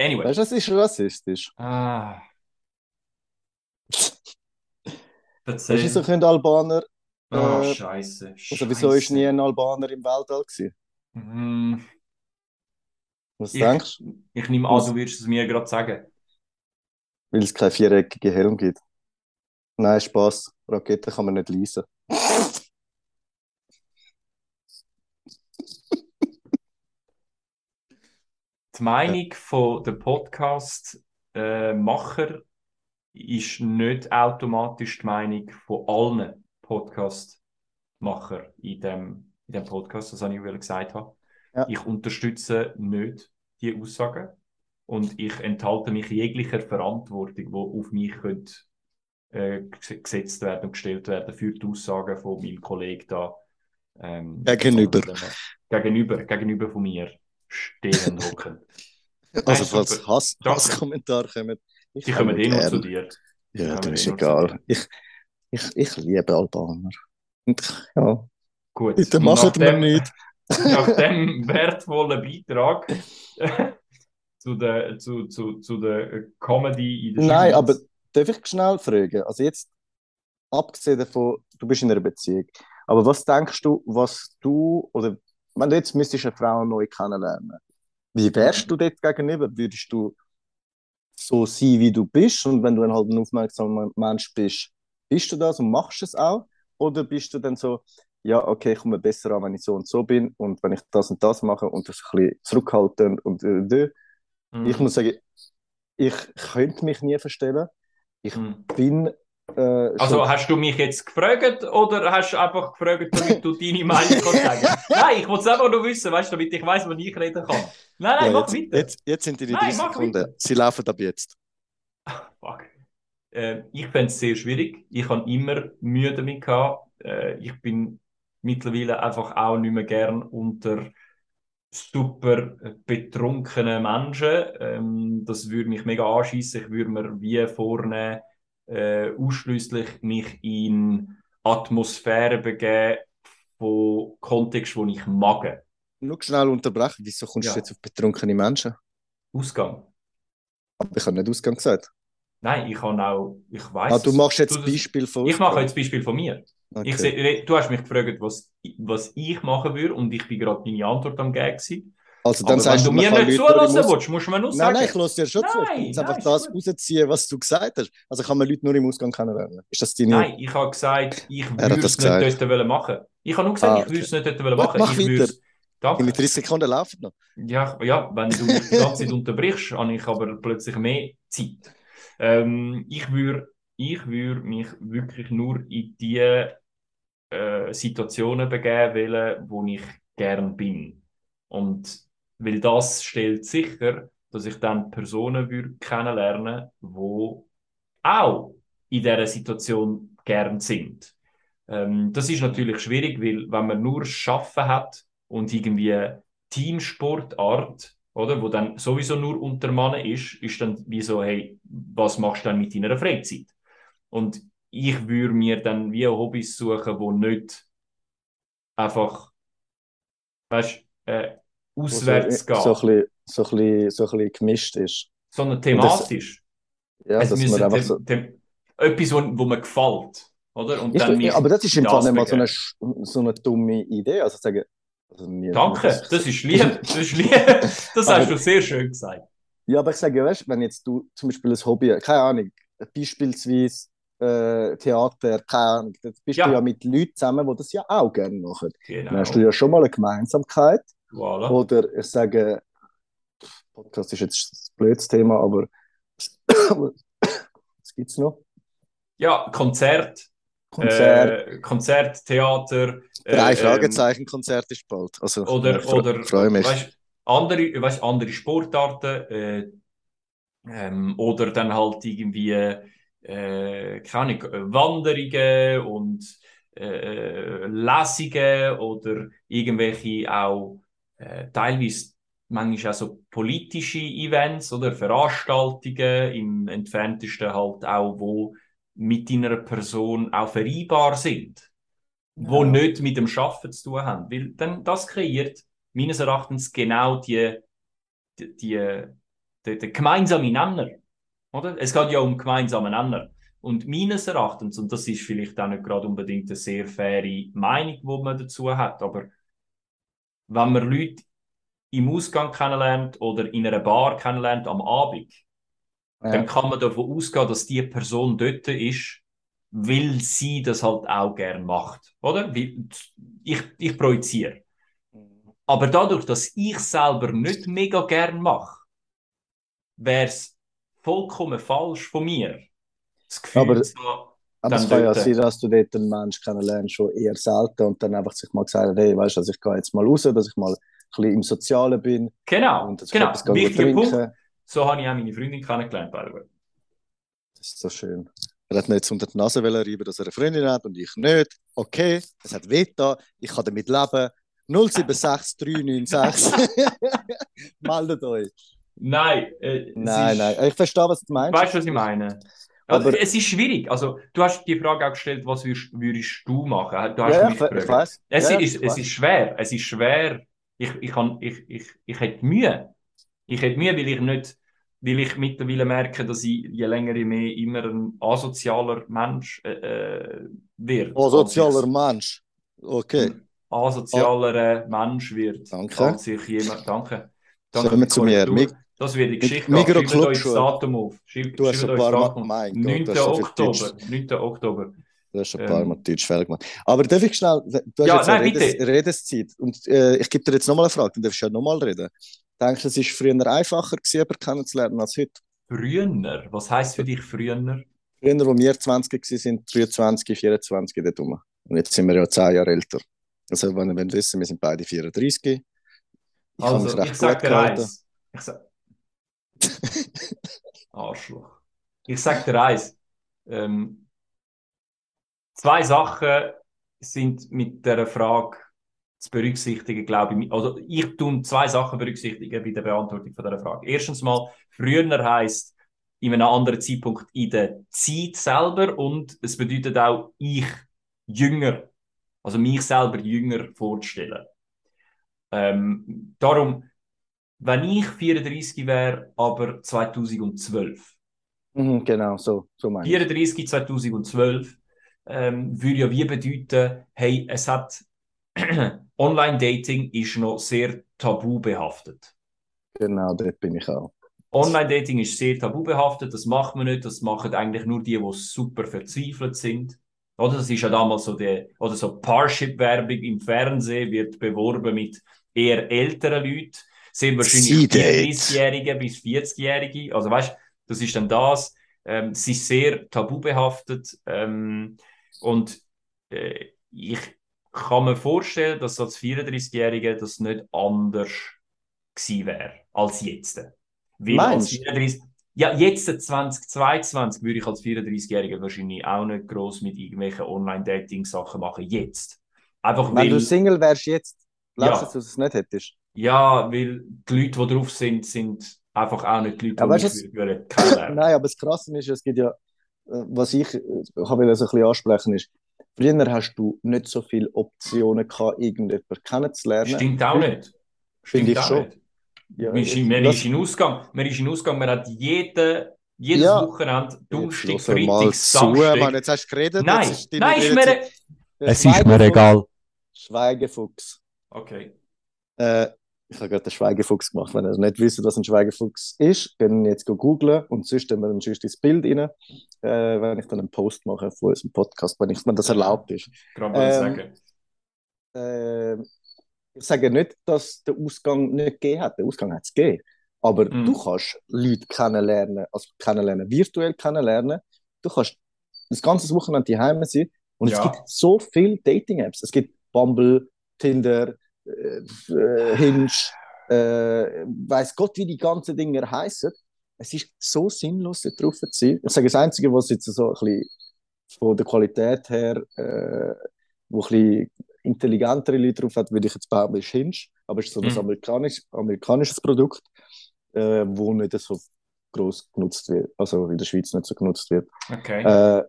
Speaker 1: Anyway.
Speaker 2: Weißt du, es ist rassistisch.
Speaker 1: Ah.
Speaker 2: Weißt du, können Albaner,
Speaker 1: Oh,
Speaker 2: äh,
Speaker 1: Scheiße.
Speaker 2: also wieso ist nie ein Albaner im Weltall gewesen?
Speaker 1: Hm,
Speaker 2: Was
Speaker 1: ich,
Speaker 2: denkst du?
Speaker 1: ich nehme an, du würdest es mir gerade sagen.
Speaker 2: Weil es keinen viereckigen Helm gibt. Nein, Spaß. Raketen kann man nicht leisen.
Speaker 1: Die Meinung von der Podcast-Macher ist nicht automatisch die Meinung von allen Podcast-Macher in dem, in dem Podcast, das habe ich gesagt habe.
Speaker 2: Ja.
Speaker 1: Ich unterstütze nicht die Aussagen und ich enthalte mich jeglicher Verantwortung, die auf mich könnte, äh, ges- gesetzt werden und gestellt werden für die Aussagen von meinem Kollegen da. Ähm,
Speaker 2: Gegenüber.
Speaker 1: Gegenüber, gegenüber von mir stehen hocken. *laughs*
Speaker 2: Also, falls Hass. Hasskommentare kommen, ich
Speaker 1: Die kommen
Speaker 2: komme
Speaker 1: eh zu dir.
Speaker 2: Ja, das ist
Speaker 1: eh zu
Speaker 2: egal. Ich, ich, ich liebe Albaner. Und ja,
Speaker 1: Gut.
Speaker 2: bitte macht mir
Speaker 1: dem-
Speaker 2: nicht. *laughs*
Speaker 1: Nach dem *laughs* wertvollen Beitrag zu der, zu, zu, zu der Comedy in der
Speaker 2: Nein,
Speaker 1: Schweiz.
Speaker 2: aber darf ich schnell fragen? Also jetzt, abgesehen davon, du bist in einer Beziehung, aber was denkst du, was du, oder wenn du jetzt müsstest eine Frau neu kennenlernen, wie wärst du dort gegenüber? Würdest du so sein, wie du bist und wenn du dann halt ein aufmerksamer Mensch bist, bist du das und machst es auch? Oder bist du dann so, ja, okay, ich komme besser an, wenn ich so und so bin und wenn ich das und das mache und das ein bisschen zurückhaltend und äh, äh.
Speaker 1: Mhm.
Speaker 2: ich muss sagen, ich könnte mich nie verstellen. Ich
Speaker 1: Mhm.
Speaker 2: bin äh,
Speaker 1: Also hast du mich jetzt gefragt oder hast du einfach gefragt, damit du deine Meinung kannst sagen? *laughs* Nein, ich wollte es einfach nur wissen, weißt du, damit ich weiß, wann ich reden kann. Nein, nein,
Speaker 2: ja,
Speaker 1: mach
Speaker 2: jetzt,
Speaker 1: weiter.
Speaker 2: jetzt, jetzt sind die
Speaker 1: Nein,
Speaker 2: 30
Speaker 1: mach
Speaker 2: Sekunden. Sie laufen ab jetzt. *laughs*
Speaker 1: Fuck. Äh, ich fände es sehr schwierig. Ich habe immer Mühe damit gehabt. Äh, ich bin mittlerweile einfach auch nicht mehr gern unter super betrunkenen Menschen. Ähm, das würde mich mega anschießen. Ich würde mir wie vorne äh, ausschließlich mich in Atmosphäre begeben von Kontext, wo ich mag.
Speaker 2: Nur schnell unterbrechen, wieso kommst ja. du jetzt auf betrunkene Menschen?
Speaker 1: Ausgang.
Speaker 2: Aber ich habe nicht Ausgang gesagt.
Speaker 1: Nein, ich habe auch, ich weiß.
Speaker 2: Ah, du machst jetzt ein Beispiel
Speaker 1: von Ich mache jetzt Beispiel von mir. Okay. Ich du hast mich gefragt, was, was ich machen würde und ich bin gerade deine Antwort am Gag
Speaker 2: Also dann
Speaker 1: Aber
Speaker 2: sagst
Speaker 1: wenn du mir nicht zuhören willst, musst du mir nur sagen.
Speaker 2: Nein, nein, ich lasse dir schon zu. Ich muss einfach das rausziehen, was du gesagt hast. Also kann man Leute nur im Ausgang kennenlernen. Ist das deine...
Speaker 1: Nein, ich habe gesagt, ich würde es nicht dort machen Ich habe nur gesagt, ah, okay. ich würde es nicht dort machen
Speaker 2: Mach
Speaker 1: ich
Speaker 2: weiter. Danke. Die 30 Sekunden laufen noch.
Speaker 1: Ja, ja, wenn du die ganze Zeit unterbrichst, *laughs* habe ich aber plötzlich mehr Zeit. Ähm, ich würde ich würd mich wirklich nur in die äh, Situationen begeben wollen, wo ich gern bin. Und weil das stellt sicher, dass ich dann Personen würde kennenlernen, wo auch in dieser Situation gern sind. Ähm, das ist natürlich schwierig, weil wenn man nur Schaffen hat und irgendwie Teamsportart, oder, wo dann sowieso nur unter Mannen ist, ist dann wie so, hey, was machst du dann mit deiner Freizeit? Und ich würde mir dann wie Hobbys suchen, wo nicht einfach, weißt äh, auswärts
Speaker 2: so,
Speaker 1: gehen.
Speaker 2: So ein, bisschen, so, ein bisschen, so ein bisschen gemischt ist.
Speaker 1: Sondern thematisch.
Speaker 2: Das, ja, es dass man einfach so...
Speaker 1: etwas, wo, wo mir gefällt. Oder? Und
Speaker 2: ich, dann ja, aber das ist im Fall nicht mal so eine, so eine dumme Idee. Also sagen,
Speaker 1: also Danke, das ist lieb. Das, ist lieb. *laughs* das hast du sehr schön gesagt.
Speaker 2: Ja, aber ich sage, weißt, wenn jetzt du zum Beispiel ein Hobby, keine Ahnung, beispielsweise äh, Theater, keine Ahnung, da bist ja. du ja mit Leuten zusammen, die das ja auch gerne machen. Genau. Dann hast du ja schon mal eine Gemeinsamkeit.
Speaker 1: Voilà.
Speaker 2: Oder ich sage, Podcast ist jetzt ein blödes Thema, aber *coughs* was gibt es noch?
Speaker 1: Ja, Konzert.
Speaker 2: Konzert,
Speaker 1: äh, Konzert Theater.
Speaker 2: Drei äh, Fragezeichen Konzert ist bald. Also,
Speaker 1: oder
Speaker 2: ja,
Speaker 1: oder
Speaker 2: freue mich.
Speaker 1: Weißt, andere, weißt, andere Sportarten äh, ähm, oder dann halt irgendwie äh, keine Ahnung, Wanderungen und äh, Lesungen oder irgendwelche auch äh, teilweise manchmal auch so politische Events oder Veranstaltungen im entferntesten halt auch, wo mit deiner Person auch vereinbar sind, wo ja. nicht mit dem Schaffen zu tun haben. Weil dann das kreiert meines Erachtens genau die, die, die, die, die gemeinsame Nenner. Oder? Es geht ja um gemeinsame Nenner. Und meines Erachtens, und das ist vielleicht auch nicht gerade unbedingt eine sehr faire Meinung, die man dazu hat, aber wenn man Leute im Ausgang kennenlernt oder in einer Bar kennenlernt am Abend, ja. dann kann man davon ausgehen, dass die Person dort ist, weil sie das halt auch gern macht. Oder? Ich, ich projiziere. Aber dadurch, dass ich selber nicht mega gern mache, wäre es vollkommen falsch von mir.
Speaker 2: Das Gefühl, aber, so, aber es kann ja sein, dass du dort einen Menschen kennenlernst, schon eher selten und dann einfach sich mal gesagt hey, weißt du, also ich gehe jetzt mal raus, dass ich mal ein bisschen im Sozialen bin.
Speaker 1: Genau,
Speaker 2: und
Speaker 1: genau.
Speaker 2: Wichtiger Punkt.
Speaker 1: So habe ich auch meine Freundin kennengelernt, by the way.
Speaker 2: Das ist so schön. Er hat mir jetzt unter die Nase reiben, dass er eine Freundin hat und ich nicht. Okay, es hat Veta, ich kann damit leben. 076 396. *laughs* *laughs* Meldet euch.
Speaker 1: Nein.
Speaker 2: Äh, nein, nein. Ich verstehe, was du meinst.
Speaker 1: Weißt du, was ich meine? Also, aber es ist schwierig. Also, du hast die Frage auch gestellt, was würdest, würdest du machen? Du hast
Speaker 2: ja, mich ich, ich weiß.
Speaker 1: Es,
Speaker 2: ja,
Speaker 1: ist, es ist schwer. Es ist schwer. Ich, ich, kann, ich, ich, ich hätte Mühe. Ich hätte Mühe, weil ich nicht, weil ich mittlerweile merke, dass ich je länger je mehr immer ein asozialer Mensch äh, äh wird.
Speaker 2: Asozialer Mensch. Okay. Ein
Speaker 1: asozialer oh. Mensch wird.
Speaker 2: Danke. Als
Speaker 1: sich jemand, danke.
Speaker 2: Danke Kommen zu mir.
Speaker 1: Das wird die Geschichte.
Speaker 2: Migro Schreibt euch
Speaker 1: das Datum auf.
Speaker 2: Schreibt, du hast ein paar Mal, mein
Speaker 1: 9. Oktober. 9. Oktober.
Speaker 2: Du hast ein paar Mal ähm. Deutsch Fehler gemacht. Aber darf ich schnell, du hast
Speaker 1: ja,
Speaker 2: jetzt
Speaker 1: nein,
Speaker 2: eine Redes, Redeszeit und äh, ich gebe dir jetzt nochmal eine Frage, dann darfst du ja nochmal reden. Denkst du, es war früher einfacher, jemanden kennenzulernen als heute?
Speaker 1: Früher? Was heisst für dich früher?
Speaker 2: Früher, wo wir 20 waren, 23, 24 dort rum. Und jetzt sind wir ja 10 Jahre älter. Also, wenn ihr wissen, wir sind beide 34. Ich
Speaker 1: also, ich sag dir eins. Ich sag... *laughs* Arschloch. Ich sag dir eins. Ähm, zwei Sachen sind mit der Frage zu berücksichtigen, glaube ich. Also ich tue zwei Sachen berücksichtigen bei der Beantwortung von dieser Frage. Erstens mal, früher heißt in einem anderen Zeitpunkt in der Zeit selber und es bedeutet auch ich jünger, also mich selber jünger vorzustellen. Ähm, darum, wenn ich 34 wäre, aber 2012.
Speaker 2: Mhm, genau, so, so meine
Speaker 1: 34 2012 ähm, würde ja wie bedeuten, hey, es hat *clears throat* Online-Dating ist noch sehr tabu behaftet.
Speaker 2: Genau, dort bin ich auch.
Speaker 1: Online-Dating ist sehr tabu behaftet, das macht man nicht, das machen eigentlich nur die, die super verzweifelt sind. Oder das ist ja damals so der, oder so Parship-Werbung im Fernsehen wird beworben mit eher älteren Leuten, sehr wahrscheinlich 30-Jährige bis 40-Jährige. Also weißt, das ist dann das. Ähm, es ist sehr tabu behaftet ähm, und äh, ich kann mir vorstellen, dass als 34-Jährige das nicht anders gewesen wäre als jetzt. Weil als 34, ja, jetzt 2022 würde ich als 34-Jähriger wahrscheinlich auch nicht groß mit irgendwelchen Online-Dating-Sachen machen. Jetzt. Einfach
Speaker 2: Wenn
Speaker 1: weil,
Speaker 2: du Single wärst jetzt, glaubst du,
Speaker 1: Ja.
Speaker 2: dass du es nicht hättest?
Speaker 1: Ja, weil die Leute, die drauf sind, sind einfach auch nicht die Leute,
Speaker 2: Ja,
Speaker 1: die ich würde kennenlernen. *clears throat*
Speaker 2: Nein, aber das Krasse ist, es gibt ja, äh, was ich äh, habe will so ein bisschen ansprechen ist, früher hast du nicht so viele Optionen gehabt, irgendjemanden kennenzulernen.
Speaker 1: Stimmt auch nicht. Stimmt
Speaker 2: Finde ich
Speaker 1: auch
Speaker 2: schon.
Speaker 1: nicht.
Speaker 2: Ja,
Speaker 1: Man ist,
Speaker 2: ich-
Speaker 1: man
Speaker 2: das-
Speaker 1: ist in Ausgang, man ist in Ausgang, man hat jede, jedes
Speaker 2: Ja.
Speaker 1: Wochenende, Donnerstag, Freitag,
Speaker 2: zu,
Speaker 1: Samstag.
Speaker 2: Mann, jetzt hast du geredet.
Speaker 1: Nein,
Speaker 2: jetzt ist
Speaker 1: nein, ist mir...
Speaker 2: Der
Speaker 3: Es ist mir egal.
Speaker 2: Schweigefuchs.
Speaker 1: Okay.
Speaker 2: Äh, ich habe gerade den Schweigefuchs gemacht. Wenn ihr nicht wisst, was ein Schweigefuchs ist, können jetzt go googlen und sonst stellen wir ein schönes Bild rein, äh, wenn ich dann einen Post mache von unserem Podcast, wenn, ich, wenn das erlaubt ist.
Speaker 1: Gerade
Speaker 2: Ähm,
Speaker 1: sagen.
Speaker 2: äh, ich sage nicht, dass der Ausgang nicht gegeben hat. Der Ausgang hat es gegeben. Aber
Speaker 1: Mhm.
Speaker 2: du kannst Leute kennenlernen, also kennenlernen, virtuell kennenlernen. Du kannst das ganze Wochenende daheim sein. Und es
Speaker 1: Ja.
Speaker 2: gibt so viele Dating-Apps. Es gibt Bumble, Tinder, äh, Hinge, äh, weiß Gott, wie die ganzen Dinge heißen. Es ist so sinnlos, da drauf zu sein. Ich sage, das Einzige, was jetzt so ein bisschen von der Qualität her, äh, wo ein bisschen intelligentere Leute drauf hat, würde ich jetzt behaupten, ist Hinge. Aber es ist so ein
Speaker 1: Mhm.
Speaker 2: amerikanisch, amerikanisches Produkt, äh, wo nicht so groß genutzt wird, also in der Schweiz nicht so genutzt wird.
Speaker 1: Okay.
Speaker 2: Äh,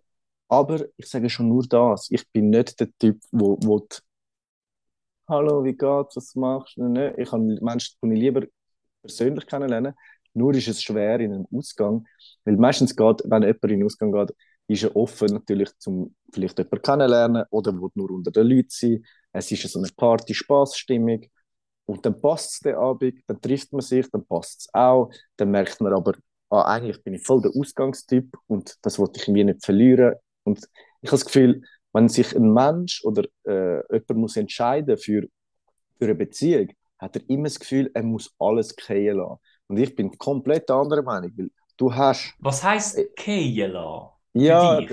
Speaker 2: aber ich sage schon nur das. Ich bin nicht der Typ, wo, wo die, Hallo, wie geht's, was machst du? Ich habe Menschen, die ich lieber persönlich kennenlernen. Nur ist es schwer in einem Ausgang, weil meistens geht, wenn jemand in den Ausgang geht, ist er offen natürlich zum vielleicht jemanden kennenlernen oder will nur unter den Leuten sein. Es ist so eine Party-Spaß-Stimmung. Und dann passt es den Abend, dann trifft man sich, dann passt es auch. Dann merkt man aber, ah, eigentlich bin ich voll der Ausgangstyp und das wollte ich irgendwie nicht verlieren. Und ich habe das Gefühl, wenn sich ein Mensch oder äh, jemand muss entscheiden für, für eine Beziehung, hat er immer das Gefühl, er muss alles gehen lassen. Und ich bin komplett der anderen Meinung, weil du hast,
Speaker 1: Was heisst
Speaker 2: äh,
Speaker 1: Kejela?
Speaker 2: ja,
Speaker 1: Für dich?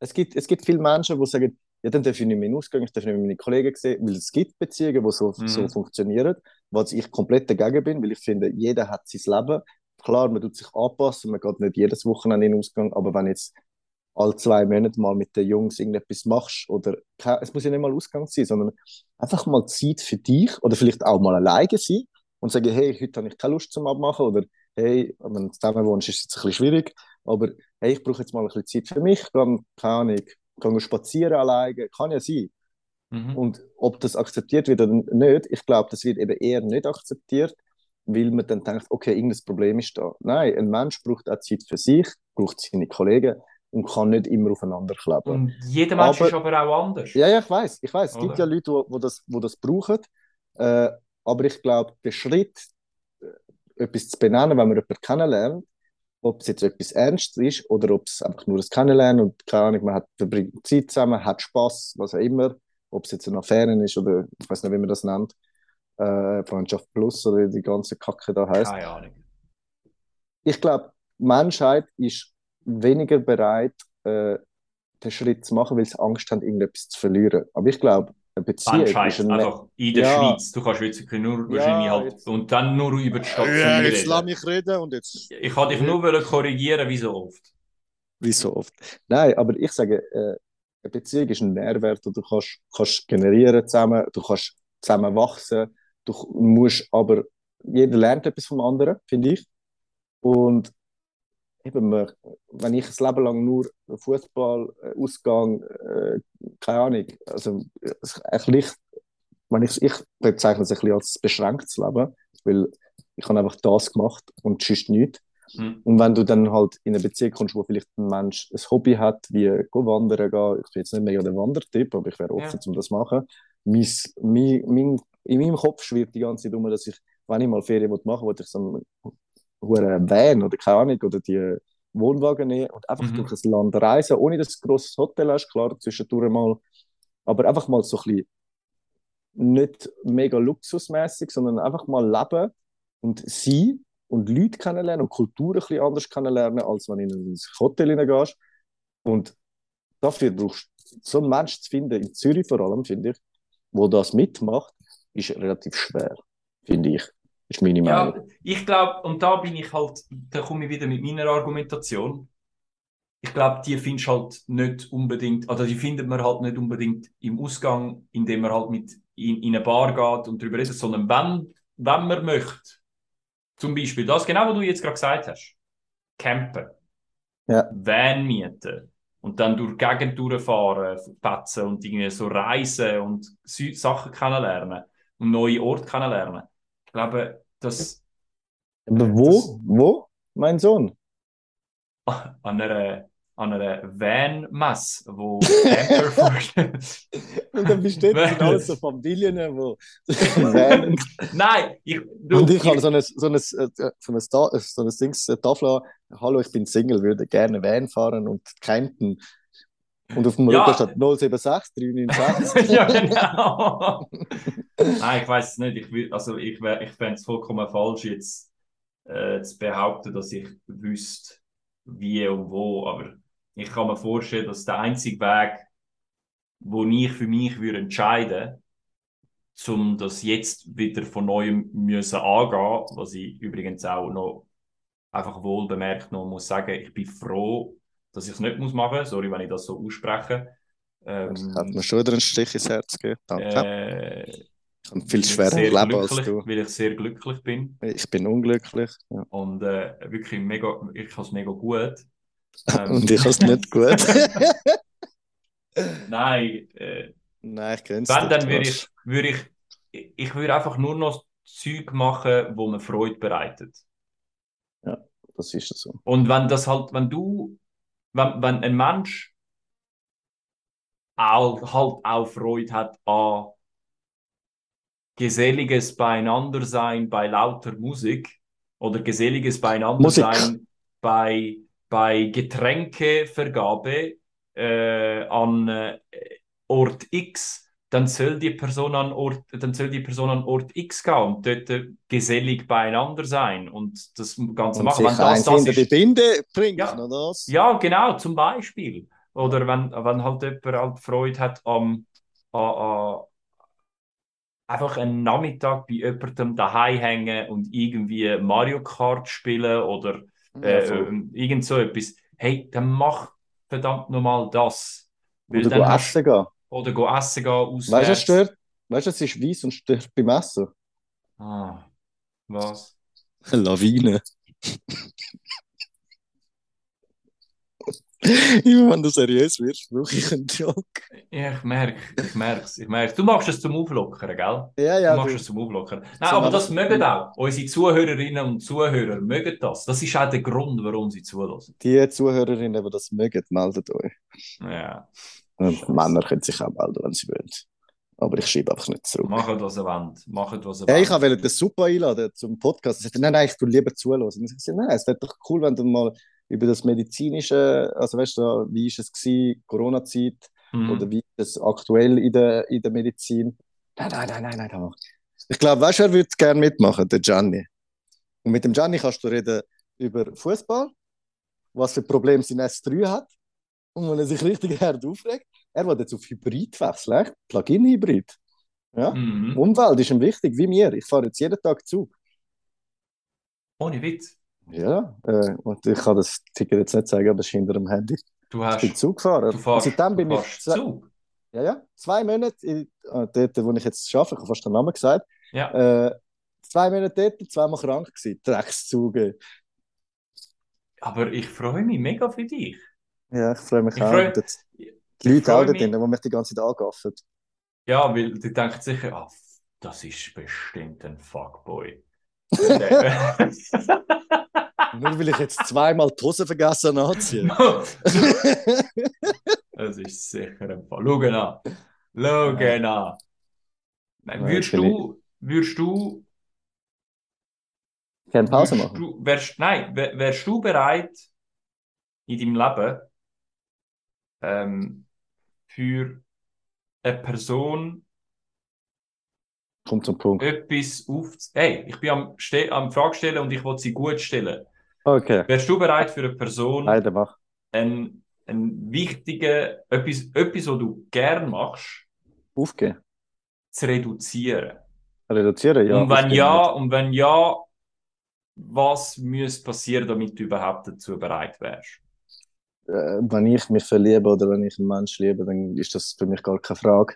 Speaker 2: es gibt, es gibt viele Menschen, die sagen, ja, dann darf ich nicht mehr Ausgang, ich darf nicht mehr meine Kollegen sehen, weil es gibt Beziehungen, die so,
Speaker 1: Mhm.
Speaker 2: so funktionieren, was ich komplett dagegen bin, weil ich finde, jeder hat sein Leben. Klar, man tut sich anpassen, man geht nicht jedes Wochenende in den Ausgang, aber wenn jetzt alle zwei Monate mal mit den Jungs irgendetwas machst oder es muss ja nicht mal Ausgang sein, sondern einfach mal Zeit für dich oder vielleicht auch mal alleine sein und sagen, hey, heute habe ich keine Lust zum Abmachen oder hey, wenn du zusammen wohnst, ist es jetzt ein bisschen schwierig, aber hey, ich brauche jetzt mal ein bisschen Zeit für mich, dann keine Ahnung, kann spazieren alleine, kann ja sein.
Speaker 1: Mhm.
Speaker 2: Und ob das akzeptiert wird oder nicht, ich glaube, das wird eben eher nicht akzeptiert, weil man dann denkt, okay, irgendein Problem ist da. Nein, ein Mensch braucht auch Zeit für sich, braucht seine Kollegen und kann nicht immer aufeinander kleben.
Speaker 1: Und jeder Mensch
Speaker 2: Aber-
Speaker 1: ist aber auch anders.
Speaker 2: Ja, ja, ich weiß, ich weiß. Es gibt ja Leute, wo, wo, das, wo das brauchen. Äh, aber ich glaube, der Schritt, äh, etwas zu benennen, wenn man jemanden kennenlernt, ob es jetzt etwas Ernstes ist oder ob es einfach nur das Kennenlernen und keine Ahnung, man hat verbringt Zeit zusammen, hat Spaß, was auch immer, ob es jetzt eine Affäre ist oder ich weiß nicht, wie man das nennt, äh, Freundschaft Plus oder wie die ganze Kacke da heißt.
Speaker 1: Keine Ahnung.
Speaker 2: Ich glaube, die Menschheit ist weniger bereit, äh, den Schritt zu machen, weil sie Angst haben, irgendetwas zu verlieren. Aber ich glaube, eine Beziehung ist ein
Speaker 1: einfach in der
Speaker 2: Ja.
Speaker 1: Schweiz. Du kannst wirklich nur wahrscheinlich halt
Speaker 2: jetzt-
Speaker 1: und dann nur über die Stadt
Speaker 2: Ja,
Speaker 1: Zürich
Speaker 2: jetzt lass
Speaker 1: reden.
Speaker 2: mich reden und jetzt.
Speaker 1: Ich kann dich nur wollen korrigieren, wie so oft.
Speaker 2: Wie so oft. Nein, aber ich sage, äh, eine Beziehung ist ein Nährwert, den du kannst, kannst generieren zusammen, du kannst zusammen wachsen, du musst aber, jeder lernt etwas vom anderen, finde ich. Und eben, wenn ich ein Leben lang nur Fußball, äh, Ausgang, äh, keine Ahnung, also ein wenn ich, ich bezeichne es ein bisschen als beschränktes Leben, weil ich habe einfach das gemacht und sonst nichts. Mhm. Und wenn du dann halt in eine Beziehung kommst, wo vielleicht ein Mensch ein Hobby hat, wie go wandern gehen, ich bin jetzt nicht mehr der Wandertyp, aber ich wäre offen, ja. um das zu machen. Mein, mein, mein, in meinem Kopf schwirrt die ganze Zeit um, dass ich, wenn ich mal Ferien machen will, ich so einen Van oder keine Ahnung, oder die Wohnwagen nehmen und einfach mhm. durch das Land reisen, ohne dass du ein grosses Hotel hast, klar, zwischendurch mal, aber einfach mal so ein bisschen nicht mega luxusmäßig, sondern einfach mal leben und sein und Leute kennenlernen und Kultur ein bisschen anders kennenlernen, als wenn du in ein Hotel reingehst. Und dafür brauchst du so einen Menschen zu finden, in Zürich vor allem, finde ich, wo das mitmacht, ist relativ schwer, finde ich. Ist meine Meinung.
Speaker 1: Ja, ich glaube, und da bin ich halt, da komme ich wieder mit meiner Argumentation. Ich glaube, die findest halt nicht unbedingt, also die findet man halt nicht unbedingt im Ausgang, indem man halt mit in, in eine Bar geht und darüber redet, sondern wenn, wenn man möchte, zum Beispiel das, genau was du jetzt gerade gesagt hast. Campen. Ja. Van mieten. Und dann durch die Gegend durchfahren, fetzen und irgendwie so reisen und Sachen kennenlernen und neue Orte kennenlernen. Ich glaube, das.
Speaker 2: Wo? Das, wo? Mein Sohn? *laughs*
Speaker 1: An einer an einer Van-Messe, wo. *laughs* *laughs*
Speaker 2: Und dann besteht alles so Familien, wo
Speaker 1: Nein,
Speaker 2: ich, du, Und ich, ich habe so eine, so eine, so eine, so eine Dings, eine Tafel, hallo, ich bin Single, würde gerne Van fahren und campen. Und auf dem ja. Rücken steht 076 396. *laughs*
Speaker 1: ja, genau. Nein, ich weiß es nicht. Ich, will, also ich, ich fände es vollkommen falsch, jetzt äh, zu behaupten, dass ich wüsste, wie und wo. Aber ich kann mir vorstellen, dass der einzige Weg, wo ich für mich würde entscheiden, um das jetzt wieder von neuem müssen angehen, was ich übrigens auch noch einfach wohl bemerkt noch muss sagen, ich bin froh, dass ich es nicht muss machen. Sorry, wenn ich das so ausspreche.
Speaker 2: Ähm, hat mir schon wieder einen Stich ins Herz gegeben. Danke. Äh, ich habe viel schwerer Leben als du.
Speaker 1: Weil ich sehr glücklich bin.
Speaker 2: Ich bin unglücklich.
Speaker 1: Ja. Und äh, wirklich mega, ich habe es mega gut. *laughs*
Speaker 2: Ähm, Und ich habe es nicht gut. *laughs*
Speaker 1: Nein. Äh,
Speaker 2: Nein, ich kenne
Speaker 1: es Wenn, dann würde ich, würd ich, ich würde einfach nur noch Zeug machen, wo mir Freude bereitet.
Speaker 2: Ja, das ist so.
Speaker 1: Und wenn das halt, wenn du, wenn, wenn ein Mensch auch, halt auch Freude hat an geselliges Beieinandersein bei lauter Musik oder geselliges Beieinandersein bei bei Getränkevergabe äh, an äh, Ort X, dann soll die Person an Ort, dann soll die Person an Ort X gehen und dort äh, gesellig beieinander sein und das Ganze und machen.
Speaker 2: Wenn das, das ist, die Binde bringt,
Speaker 1: ja? Ja, genau, zum Beispiel. Oder wenn, wenn halt jemand halt Freude hat am, an, an einfach einen Nachmittag bei jemandem daheim hängen und irgendwie Mario Kart spielen oder äh, ja, äh, irgend so etwas. Hey, dann mach verdammt nochmal das.
Speaker 2: Weil oder go essen gehen.
Speaker 1: Oder go essen gehen, auswärts.
Speaker 2: Weißt du, was stört? Weißt du, es ist weiß und stört beim Essen.
Speaker 1: Ah, was?
Speaker 2: Lawine. *laughs* Immer wenn du seriös wirst, brauche ich einen Joke.
Speaker 1: Ja, ich merke, ich merke es. Ich merke. Du machst es zum Auflockern, gell?
Speaker 2: Ja, ja.
Speaker 1: Du machst du. es zum Auflockern. Nein, aber das mögen auch. Unsere Zuhörerinnen und Zuhörer mögen das. Das ist auch der Grund, warum sie zulassen.
Speaker 2: Die Zuhörerinnen, die das mögen, meldet euch.
Speaker 1: Ja.
Speaker 2: Männer können sich auch melden, wenn sie wollen. Aber ich schreibe einfach nicht zurück.
Speaker 1: Machen, was ihr wollt. Machen, was ihr
Speaker 2: ja, Ich wollte den Super einladen zum Podcast. Ich sagte, nein, nein, ich tue lieber zulassen. ich sagte, nein, es wäre doch cool, wenn du mal über das medizinische, also weißt du, wie ist es gewesen, Corona-Zeit mhm. oder wie ist es aktuell in der, in der Medizin? Nein, nein, nein, nein, nein. Ich glaube, weißt du, wer würde gerne mitmachen? Der Gianni. Und mit dem Gianni kannst du reden über Fußball, was für Probleme sein S3 hat und wenn er sich richtig *laughs* hart aufregt. Er will jetzt auf Hybrid wechseln, Plug-in-Hybrid. Ja? Mhm. Umwelt ist ihm wichtig, wie mir. Ich fahre jetzt jeden Tag Zug.
Speaker 1: Ohne Witz.
Speaker 2: Ja, äh, und ich kann das Ticket jetzt nicht sagen, aber es ist hinter dem Handy.
Speaker 1: Du
Speaker 2: Ich bin
Speaker 1: hast,
Speaker 2: Zugfahrer.
Speaker 1: du fährst,
Speaker 2: Seitdem bin
Speaker 1: du
Speaker 2: ich
Speaker 1: Zug.
Speaker 2: ja, ja, zwei Monate in, äh, dort, wo ich jetzt arbeite, ich habe fast den Namen gesagt,
Speaker 1: Ja.
Speaker 2: äh, zwei Monate dort, zweimal krank gewesen, Dreckszug.
Speaker 1: Aber ich freue mich mega für dich.
Speaker 2: Ja, ich freue mich
Speaker 1: Ich
Speaker 2: auch.
Speaker 1: freu- Ich
Speaker 2: die Leute auch drin, die mich die ganze Zeit angaffen.
Speaker 1: Ja, weil die denken sicher, ah, das ist bestimmt ein Fuckboy. *laughs*
Speaker 2: Nur weil ich jetzt zweimal die Hose vergessen habe anzuziehen. *laughs*
Speaker 1: Das ist sicher ein Fall. Schau an. Schau an. Nein, Würdest du, würdest du,
Speaker 2: Keine Pause machen.
Speaker 1: du, wärst, nein, wär- wärst du bereit, in deinem Leben, ähm, für eine Person
Speaker 2: Kommt zum Punkt.
Speaker 1: etwas auf, hey, ich bin am, Ste am Frage stellen und ich will sie gut stellen.
Speaker 2: Okay,
Speaker 1: Wärst du bereit für eine Person,
Speaker 2: beide mach.
Speaker 1: ein, ein wichtigen, etwas, etwas, was du gern machst,
Speaker 2: Aufgehen.
Speaker 1: zu reduzieren?
Speaker 2: Reduzieren, ja.
Speaker 1: und wenn ja, und wenn ja, was müsste passieren, damit du überhaupt dazu bereit wärst?
Speaker 2: Äh, wenn ich mich verliebe oder wenn ich einen Menschen liebe, dann ist das für mich gar keine Frage.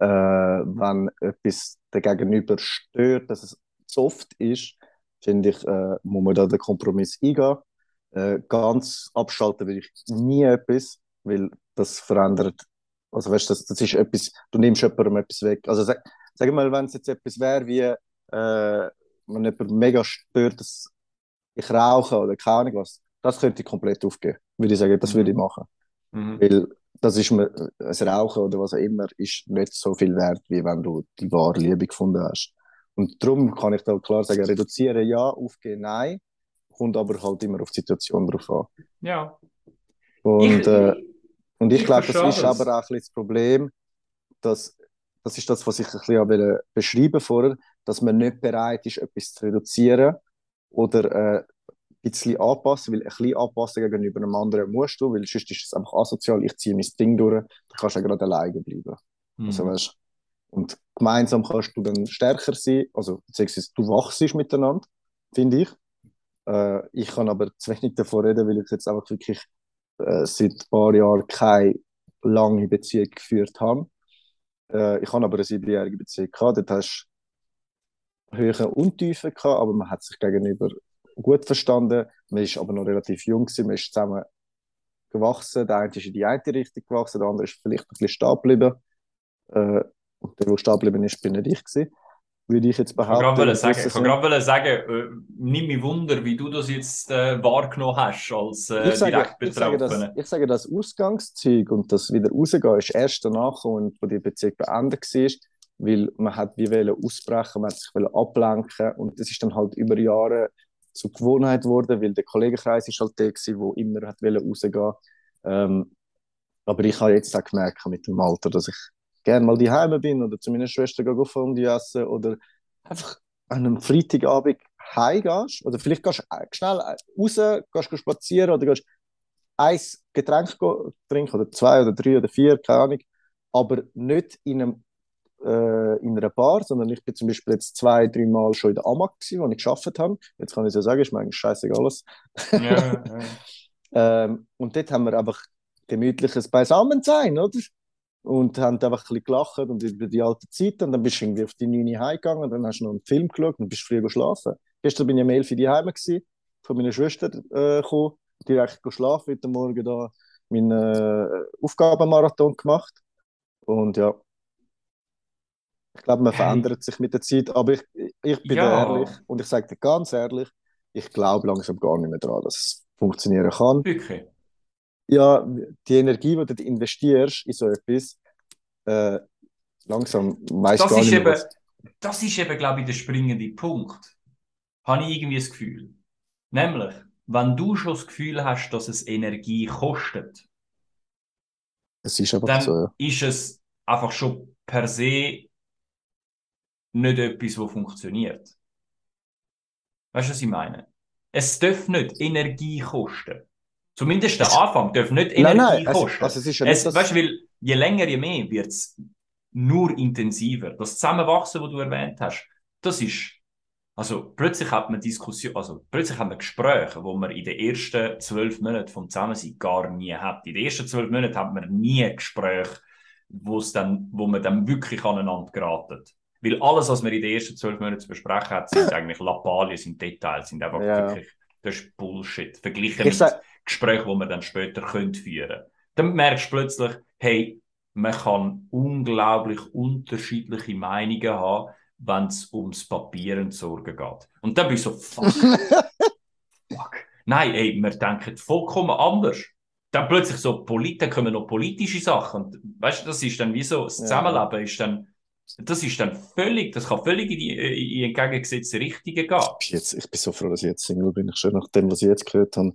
Speaker 2: Äh, wenn etwas der Gegenüber stört, dass es zu oft ist, finde ich, äh, muss man da den Kompromiss eingehen. Äh, ganz abschalten will ich nie etwas, weil das verändert. Also weißt du, das, das ist etwas, du nimmst jemandem etwas weg. Also sag, sag mal, wenn es jetzt etwas wäre wie, äh, wenn jemand mega stört, dass ich rauche oder keine Ahnung was, das könnte ich komplett aufgeben. Würde ich sagen, das würde ich
Speaker 1: Mhm.
Speaker 2: machen.
Speaker 1: Mhm.
Speaker 2: Weil das ist mir, das Rauchen oder was auch immer, ist nicht so viel wert, wie wenn du die wahre Liebe gefunden hast. Und darum kann ich da klar sagen, reduzieren ja, aufgehen nein, kommt aber halt immer auf die Situation drauf an.
Speaker 1: Ja.
Speaker 2: Und,
Speaker 1: Ich,
Speaker 2: äh, und ich,
Speaker 1: ich
Speaker 2: glaube, das ist
Speaker 1: das.
Speaker 2: aber auch ein bisschen das Problem, dass, das ist das, was ich ein bisschen wollte beschreiben vorher, dass man nicht bereit ist, etwas zu reduzieren oder äh, bisschen anpassen, weil ein bisschen anpassen gegenüber einem anderen musst du, weil sonst ist es einfach asozial, ich ziehe mein Ding durch, du kannst ja gerade alleine bleiben. Also,
Speaker 1: Mhm.
Speaker 2: weißt, und gemeinsam kannst du dann stärker sein, also beziehungsweise du wachst miteinander, finde ich. Äh, ich kann aber zu wenig davon reden, weil ich jetzt einfach wirklich äh, seit ein paar Jahren keine lange Beziehung geführt habe. Äh, ich habe aber eine siebenjährige Beziehung gehabt, dort hast du Höhen und Tiefen gehabt, aber man hat sich gegenüber gut verstanden. Man ist aber noch relativ jung gewesen, man ist zusammen gewachsen. Der eine ist in die eine Richtung gewachsen, der andere ist vielleicht ein bisschen stehen geblieben. Äh, und der, der stehen geblieben ist, bin nicht ich gewesen. Würde ich jetzt
Speaker 1: Ich kann
Speaker 2: behaupten.
Speaker 1: sagen,
Speaker 2: gewissen
Speaker 1: ich kann gerade sagen, äh, nimm mich Wunder, wie du das jetzt äh, wahrgenommen hast als äh,
Speaker 2: Ich sage,
Speaker 1: direkt
Speaker 2: ich, sage das,
Speaker 1: Betroffene.
Speaker 2: ich sage, das Ausgangszeug und das wieder rausgehen ist erst danach, gekommen, wo die Beziehung beendet war, weil man hat wie wollen ausbrechen, man hat sich wollen ablenken und das ist dann halt über Jahre zur Gewohnheit geworden, weil der Kollegenkreis ist halt der gewesen, wo immer hat rausgehen. Ähm, aber ich habe jetzt auch gemerkt mit dem Alter, dass ich gerne mal daheim bin oder zu meiner Schwester gehe Fondue essen oder einfach an einem Freitagabend heimgehst oder vielleicht gehst du schnell raus, gehst spazieren oder gehst ein Getränk trinken oder zwei oder drei oder vier, keine Ahnung, aber nicht in, einem, äh, in einer Bar, sondern ich bin zum Beispiel jetzt zwei, drei Mal schon in der Amag gewesen, wo ich gearbeitet habe. Jetzt kann ich so sagen, ist mir eigentlich scheißegal alles.
Speaker 1: Ja, ja. *laughs*
Speaker 2: Ähm, und dort haben wir einfach gemütliches Beisammensein, oder? Und haben einfach ein bisschen gelacht und über die alte Zeit. Und dann bist du irgendwie auf die 9 Uhr heimgegangen und dann hast du noch einen Film geschaut und bist früh geschlafen. Gestern bin ich um 11 Uhr daheim gewesen, von meiner Schwester äh, gekommen, direkt geschlafen, heute Morgen da meinen äh, Aufgabenmarathon gemacht. Und ja, ich glaube, man
Speaker 1: Hey.
Speaker 2: verändert sich mit der Zeit, aber ich, ich bin
Speaker 1: Ja.
Speaker 2: ehrlich und ich sage dir ganz ehrlich, ich glaube langsam gar nicht mehr daran, dass es funktionieren kann.
Speaker 1: Wirklich.
Speaker 2: Ja, die Energie, die du investierst in so etwas, äh, langsam weißt
Speaker 1: Das
Speaker 2: gar
Speaker 1: ist
Speaker 2: nicht mehr,
Speaker 1: eben, das ist eben, glaube ich, der springende Punkt. Habe ich irgendwie das Gefühl. Nämlich, wenn du schon das Gefühl hast, dass es Energie kostet,
Speaker 2: Es ist einfach
Speaker 1: dann
Speaker 2: so, ja.
Speaker 1: ist es einfach schon per se nicht etwas, was funktioniert. Weißt du, was ich meine? Es darf nicht Energie kosten. Zumindest der
Speaker 2: Es-
Speaker 1: Anfang darf nicht
Speaker 2: Nein,
Speaker 1: Energie
Speaker 2: nein, es,
Speaker 1: kosten.
Speaker 2: also es ist ja
Speaker 1: Es,
Speaker 2: nicht das.
Speaker 1: weißt du, weil je länger, je mehr wird es nur intensiver. Das Zusammenwachsen, das du erwähnt hast, das ist Also plötzlich hat man Diskussion, also plötzlich haben wir Gespräche, wo man in den ersten zwölf Monaten vom Zusammensein gar nie hat. In den ersten zwölf Monaten hat man nie Gespräche, wo es dann, wo man dann wirklich aneinander geraten. Weil alles, was man in den ersten zwölf Monaten zu besprechen hat, sind *laughs* eigentlich Lappalien, sind Details, sind einfach
Speaker 2: Ja.
Speaker 1: wirklich, das ist Bullshit. Verglichen
Speaker 2: Ich
Speaker 1: mit Gesprächen, die man dann später könnte führen. Dann merkst du plötzlich, hey, man kann unglaublich unterschiedliche Meinungen haben, wenn es ums Papier entsorgen geht. Und dann bin ich so, fuck, *laughs* fuck. Nein, ey, wir denken vollkommen anders. Dann plötzlich so, dann kommen noch politische Sachen. Und weißt du, das ist dann wie so, das
Speaker 2: Ja.
Speaker 1: Zusammenleben ist dann, das ist dann völlig, das kann völlig in die, in die entgegengesetzte Richtung gehen.
Speaker 2: Ich bin, jetzt, ich bin so froh, dass ich jetzt Single bin. Schon nach dem, was ich jetzt gehört habe.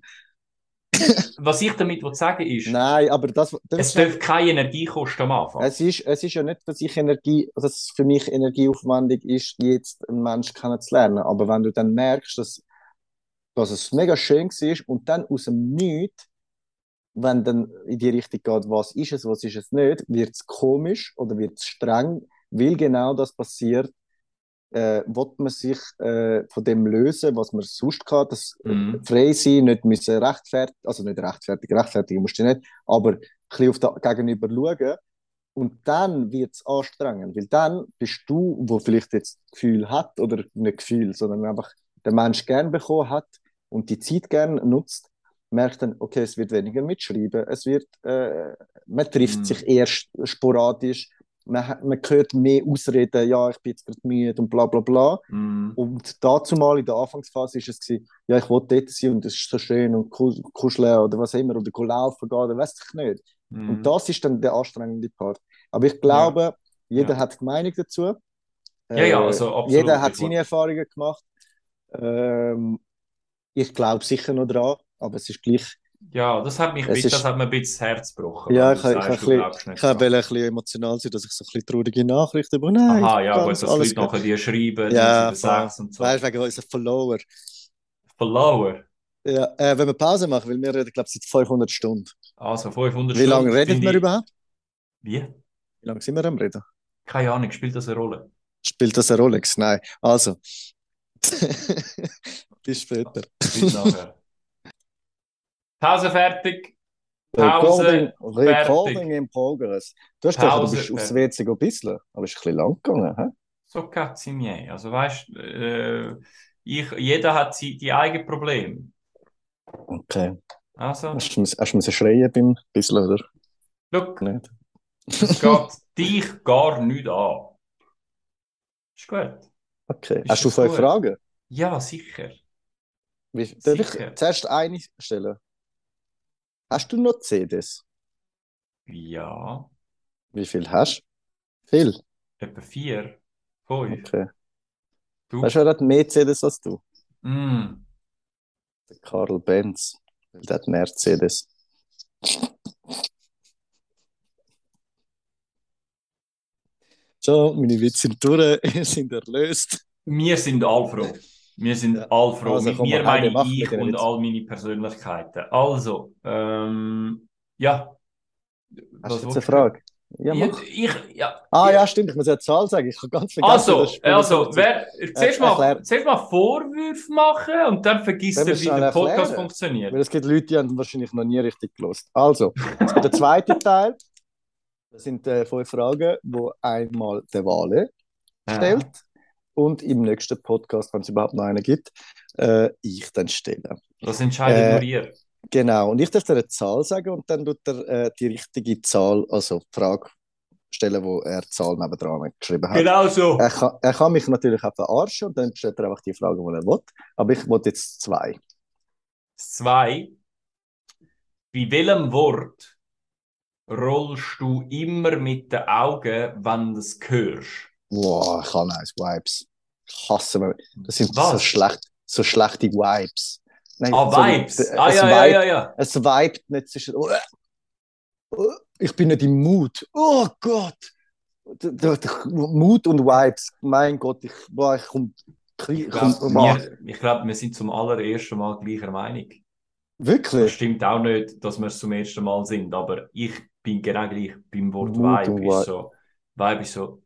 Speaker 2: *coughs*
Speaker 1: Was ich damit will sagen ist,
Speaker 2: Nein, aber das, das
Speaker 1: es darf keine Energie kosten am Anfang.
Speaker 2: Es ist, es ist ja nicht, dass ich Energie, dass es für mich energieaufwendig ist, jetzt einen Menschen kennenzulernen. Aber wenn du dann merkst, dass, dass es mega schön war und dann aus dem Nichts, wenn dann in die Richtung geht, was ist es, was ist es nicht, wird es komisch oder wird es streng, weil genau das passiert, äh, will man sich äh, von dem lösen, was man sonst hat, das
Speaker 1: Mhm.
Speaker 2: frei sein, nicht müssen rechtfertigen, also nicht rechtfertigen, rechtfertigen musst du nicht, aber ein bisschen auf das Gegenüber schauen. Und dann wird es anstrengend, weil dann bist du, wo vielleicht jetzt Gefühl hat, oder nicht Gefühl, sondern einfach der Mensch gern bekommen hat und die Zeit gern nutzt, merkt dann, okay, es wird weniger mitschreiben, es wird, äh, man trifft
Speaker 1: Mhm.
Speaker 2: sich erst sporadisch, man, man hört mehr Ausreden, ja, ich bin jetzt gerade müde und bla bla bla.
Speaker 1: Mhm.
Speaker 2: Und dazu mal in der Anfangsphase ist es gewesen, ja, ich wollte dort sein und es ist so schön und ku- kuscheln oder was immer oder laufen gehen oder weiß ich nicht.
Speaker 1: Mhm.
Speaker 2: Und das ist dann der anstrengende Part. Aber ich glaube, jeder
Speaker 1: Ja.
Speaker 2: hat die Meinung dazu.
Speaker 1: Ja, ja,
Speaker 2: Äh,
Speaker 1: also absolut.
Speaker 2: Jeder hat seine Erfahrungen gemacht. Ähm, ich glaube sicher noch dran, aber es ist gleich.
Speaker 1: Ja, das hat mich bisschen,
Speaker 2: ist-
Speaker 1: das hat mir ein bisschen das Herz gebrochen.
Speaker 2: Ja, ich,
Speaker 1: du
Speaker 2: ich,
Speaker 1: sagst,
Speaker 2: ich,
Speaker 1: dran.
Speaker 2: ein bisschen emotional sein, dass ich so ein bisschen traurige Nachrichten bekomme. Nein,
Speaker 1: Aha, ja, gut, dass Leute nachher die schreiben,
Speaker 2: Ja,
Speaker 1: 6 und so.
Speaker 2: Weißt du, wegen unseren Follower.
Speaker 1: Follower.
Speaker 2: Ja, äh, wenn wir Pause machen, weil wir reden, glaube ich, seit 500 Stunden.
Speaker 1: Also 500
Speaker 2: Wie lange
Speaker 1: Stunden
Speaker 2: redet
Speaker 1: finde
Speaker 2: wir
Speaker 1: ich-
Speaker 2: überhaupt?
Speaker 1: Wie?
Speaker 2: Wie lange sind wir am Reden?
Speaker 1: Keine Ahnung, spielt das eine Rolle?
Speaker 2: Spielt das eine Rolex? Nein. Also. *laughs* Bis später.
Speaker 1: Bis nachher. Pause fertig. Pause
Speaker 2: Recording, in progress. Du hast gesagt, du bist aufs. WC go bisschen, aber es ist ein bisschen lang gegangen. Hä?
Speaker 1: So cazzi miei. Also weißt äh, ich, jeder hat sie, die eigenen Probleme.
Speaker 2: Okay.
Speaker 1: Also,
Speaker 2: Hast du, hast du schreien beim bisschen, oder?
Speaker 1: look,
Speaker 2: Nicht?
Speaker 1: es geht *laughs* dich gar nicht an. Ist gut.
Speaker 2: Okay.
Speaker 1: Ist
Speaker 2: hast du fünf? Fragen?
Speaker 1: Ja, sicher.
Speaker 2: Wie, darf ich
Speaker 1: Sicher.
Speaker 2: zuerst eine stellen? Hast du noch CDs?
Speaker 1: Ja,
Speaker 2: Wie viel hast du? Viel.
Speaker 1: etwa vier, fünf.
Speaker 2: Okay.
Speaker 1: Du?
Speaker 2: Weißt du, wer hat mehr CDs als du?
Speaker 1: Mm.
Speaker 2: Der Karl Benz. Der hat mehr CDs. So, meine Witze sind durch, *laughs* sind erlöst.
Speaker 1: Wir sind all froh. Wir sind
Speaker 2: Ja.
Speaker 1: all froh.
Speaker 2: Also,
Speaker 1: Mit mir meine ich und
Speaker 2: Witzen.
Speaker 1: all meine Persönlichkeiten. Also, ähm, ja.
Speaker 2: Hast
Speaker 1: Was
Speaker 2: du jetzt eine Frage? Ja, mach.
Speaker 1: ich, ja.
Speaker 2: Ah,
Speaker 1: ja.
Speaker 2: stimmt, ich muss ja eine Zahl sagen. Ich habe ganz vergessen.
Speaker 1: Also, also, wer, zuerst, mal, zuerst mal Vorwürfe machen und dann vergisst er, wie der Podcast
Speaker 2: erklären?
Speaker 1: funktioniert.
Speaker 2: Weil es gibt Leute, die haben wahrscheinlich noch nie richtig gelost. Also, der zweite *laughs* Teil, das sind äh, fünf Fragen, wo einmal der Wale stellt und im nächsten Podcast, wenn es überhaupt noch einen gibt, äh, ich dann stelle.
Speaker 1: Das entscheidet
Speaker 2: Äh,
Speaker 1: nur ihr.
Speaker 2: Genau, und ich darf dir eine Zahl sagen und dann tut er äh, die richtige Zahl, also die Frage stellen, wo er die Zahl nebendran geschrieben hat.
Speaker 1: Genau so.
Speaker 2: Er, kann, er kann mich natürlich auch verarschen und dann stellt er einfach die Frage, die er will. Aber ich will jetzt zwei.
Speaker 1: Zwei. Bei welchem Wort rollst du immer mit den Augen, wenn du es hörst?
Speaker 2: Boah, ich habe nice Vibes. Ich hasse mich. Das sind so,
Speaker 1: Was?
Speaker 2: schlecht, so schlechte Vibes. Nein,
Speaker 1: Ah,
Speaker 2: so-
Speaker 1: Vibes.
Speaker 2: es
Speaker 1: Ah, ja, ja,
Speaker 2: vibe-
Speaker 1: ja, ja.
Speaker 2: Es vibet nicht zwischen. Oh, oh, ich bin nicht im Mut. Oh Gott! Mut und Vibes. Mein Gott, ich, boah, ich komme. Ich
Speaker 1: glaube, wir, glaub, wir sind zum allerersten Mal gleicher Meinung. Das
Speaker 2: Wirklich?
Speaker 1: stimmt auch nicht, dass wir es zum ersten Mal sind, aber ich bin genau gleich beim Wort
Speaker 2: Mut
Speaker 1: Vibe. Ist so, Vibe ist so,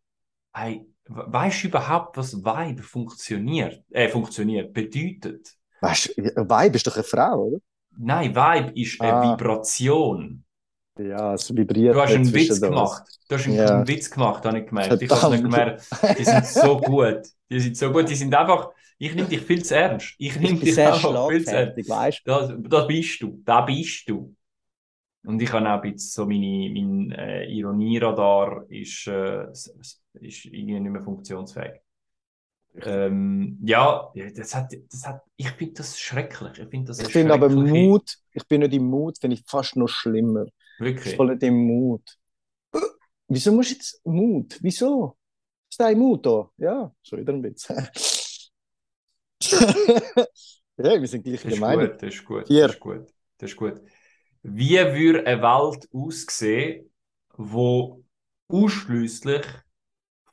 Speaker 1: hey, weißt du überhaupt, was Vibe funktioniert, äh, funktioniert, bedeutet?
Speaker 2: Weißt du, Vibe ist doch eine Frau, oder?
Speaker 1: Nein, Vibe ist eine
Speaker 2: Ah.
Speaker 1: Vibration.
Speaker 2: Ja, es vibriert
Speaker 1: Du hast einen Witz gemacht. Du hast einen
Speaker 2: Ja.
Speaker 1: einen Witz gemacht, habe ich gemerkt. Ich habe nicht gemerkt. Die sind so gut. Die sind so gut. Die sind einfach, ich nehme dich viel zu ernst. Ich
Speaker 2: Ich
Speaker 1: nehme
Speaker 2: bin
Speaker 1: dich einfach *laughs* viel zu ernst. Das, das bist du. Da bist du. Und ich habe auch ein bisschen so meine, mein äh, Ironieradar ist, äh, ist irgendwie nicht mehr funktionsfähig. Ähm, ja, das hat, das hat, ich finde das schrecklich. Ich finde das
Speaker 2: finde aber Mut, ich bin nicht im Mut, finde ich fast noch schlimmer. Ich bin
Speaker 1: Wirklich.
Speaker 2: nicht im Mut. Äh, Wieso musst du jetzt Mut? Wieso? Ist dein Mut da? Ja, schon wieder ein Witz. ja, wir sind gleich
Speaker 1: Das
Speaker 2: der
Speaker 1: ist gut, das ist gut, das ist gut, das ist gut. Wie würde eine Welt aussehen, wo ausschließlich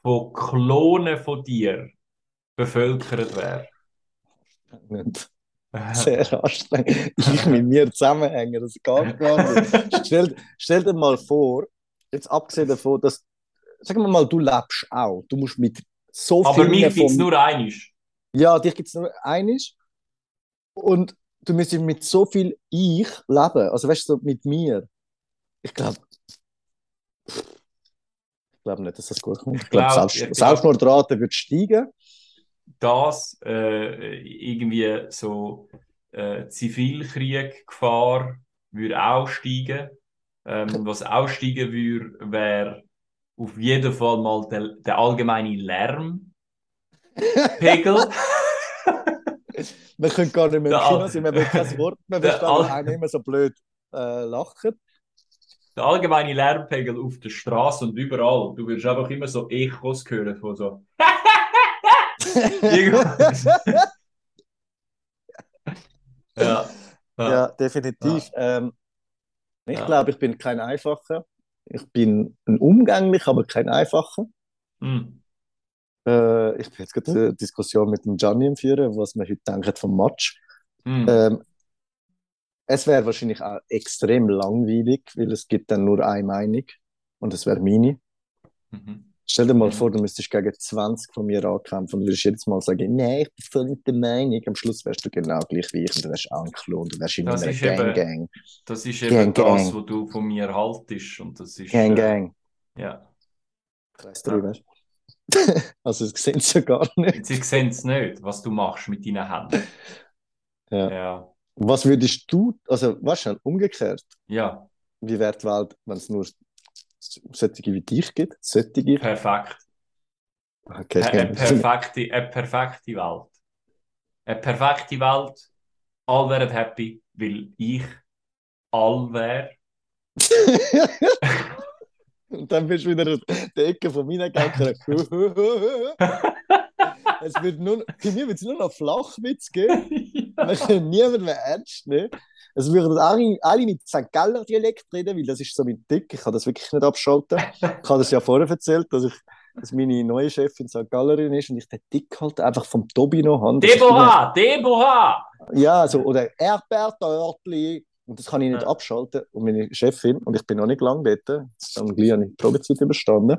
Speaker 1: von Klonen von dir bevölkert wäre?
Speaker 2: Nicht. *laughs* Sehr anstrengend. Ich mit mir zusammenhängen, das geht gar nicht. stell, stell dir mal vor, jetzt abgesehen davon, dass, sagen wir mal, du lebst auch. Du musst mit so
Speaker 1: Aber
Speaker 2: vielen
Speaker 1: mich gibt es nur einisch.
Speaker 2: Ja, dich gibt es nur eines. Und du müsstest mit so viel Ich leben. Also weißt du, mit mir. Ich glaube. Ich glaube nicht, dass das gut kommt. Ich glaube,
Speaker 1: glaub-
Speaker 2: Selbst, Selbstmordrate wird steigen.
Speaker 1: Das äh, irgendwie so äh, Zivilkrieg-Gefahr würde auch steigen. Ähm, was auch steigen würde, wäre auf jeden Fall mal der, der allgemeine Lärmpegel. *laughs* *laughs*
Speaker 2: Wir können gar nicht mehr im Kino sein, wir will kein *laughs* Wort mehr verstehen, weil einer immer so blöd äh, lacht.
Speaker 1: der allgemeine Lärmpegel auf der Straße und überall. Du würdest einfach immer so Echos hören von so. *laughs* Ja. Ja.
Speaker 2: Ja, definitiv. Ähm, ich
Speaker 1: Ja.
Speaker 2: glaube, ich bin kein Einfacher. Ich bin ein umgänglich, aber kein Einfacher.
Speaker 1: Hm.
Speaker 2: Äh, ich bin jetzt gerade eine Diskussion mit dem Gianni am Führen, was man heute denkt vom Match.
Speaker 1: Hm.
Speaker 2: Ähm, es wäre wahrscheinlich auch extrem langweilig, weil es gibt dann nur eine Meinung und es wäre meine.
Speaker 1: Mhm.
Speaker 2: Stell dir mal
Speaker 1: Mhm.
Speaker 2: vor, du müsstest gegen 20 von mir ankämpfen und würdest jedes Mal sagen, nein, ich bin voll nicht der Meinung. Am Schluss wärst du genau gleich wie ich und dann wärst du auch ein Klon. Du wärst in
Speaker 1: Das
Speaker 2: einer Gang,
Speaker 1: eben-
Speaker 2: Gang.
Speaker 1: Das ist
Speaker 2: Gang,
Speaker 1: eben das,
Speaker 2: gang.
Speaker 1: was du von mir haltest. Und das ist,
Speaker 2: Gang,
Speaker 1: äh,
Speaker 2: Gang.
Speaker 1: Ja.
Speaker 2: Kreis 3, weißt du? *laughs* also, das sehen sie ja gar nicht.
Speaker 1: Sie sehen es nicht, was du machst mit deinen Händen.
Speaker 2: Ja.
Speaker 1: Ja.
Speaker 2: Was würdest du, also, weißt du, umgekehrt,
Speaker 1: Ja,
Speaker 2: wie wäre die Welt, wenn es nur solche wie dich gibt? Solche?
Speaker 1: perfekt.
Speaker 2: Okay,
Speaker 1: Eine, eine, perfekte, eine perfekte Welt. Eine perfekte Welt. Alle wären happy, weil ich all wäre. *laughs*
Speaker 2: Und dann bist du wieder in der Ecke von meiner Gängerin. *laughs* *laughs* es wird nur, bei mir wird es nur noch Flachwitz geben. *laughs* Wir können niemanden mehr ernst nehmen. Es würden alle, alle mit St. Galler Dialekt reden, weil das ist so mein Dick. Ich kann das wirklich nicht abschalten. Ich habe das ja vorher erzählt, dass, ich, dass meine neue Chefin St. Gallerin ist und ich den Dick halt einfach vom Tobi noch habe.
Speaker 1: Deborah! Deborah!
Speaker 2: immer- Ja, so, oder Erdbeertörtli. Und das kann ich nicht
Speaker 1: Ja.
Speaker 2: abschalten. Und meine Chefin, und ich bin noch nicht lange dort, jetzt habe ich gleich eine Probezeit überstanden.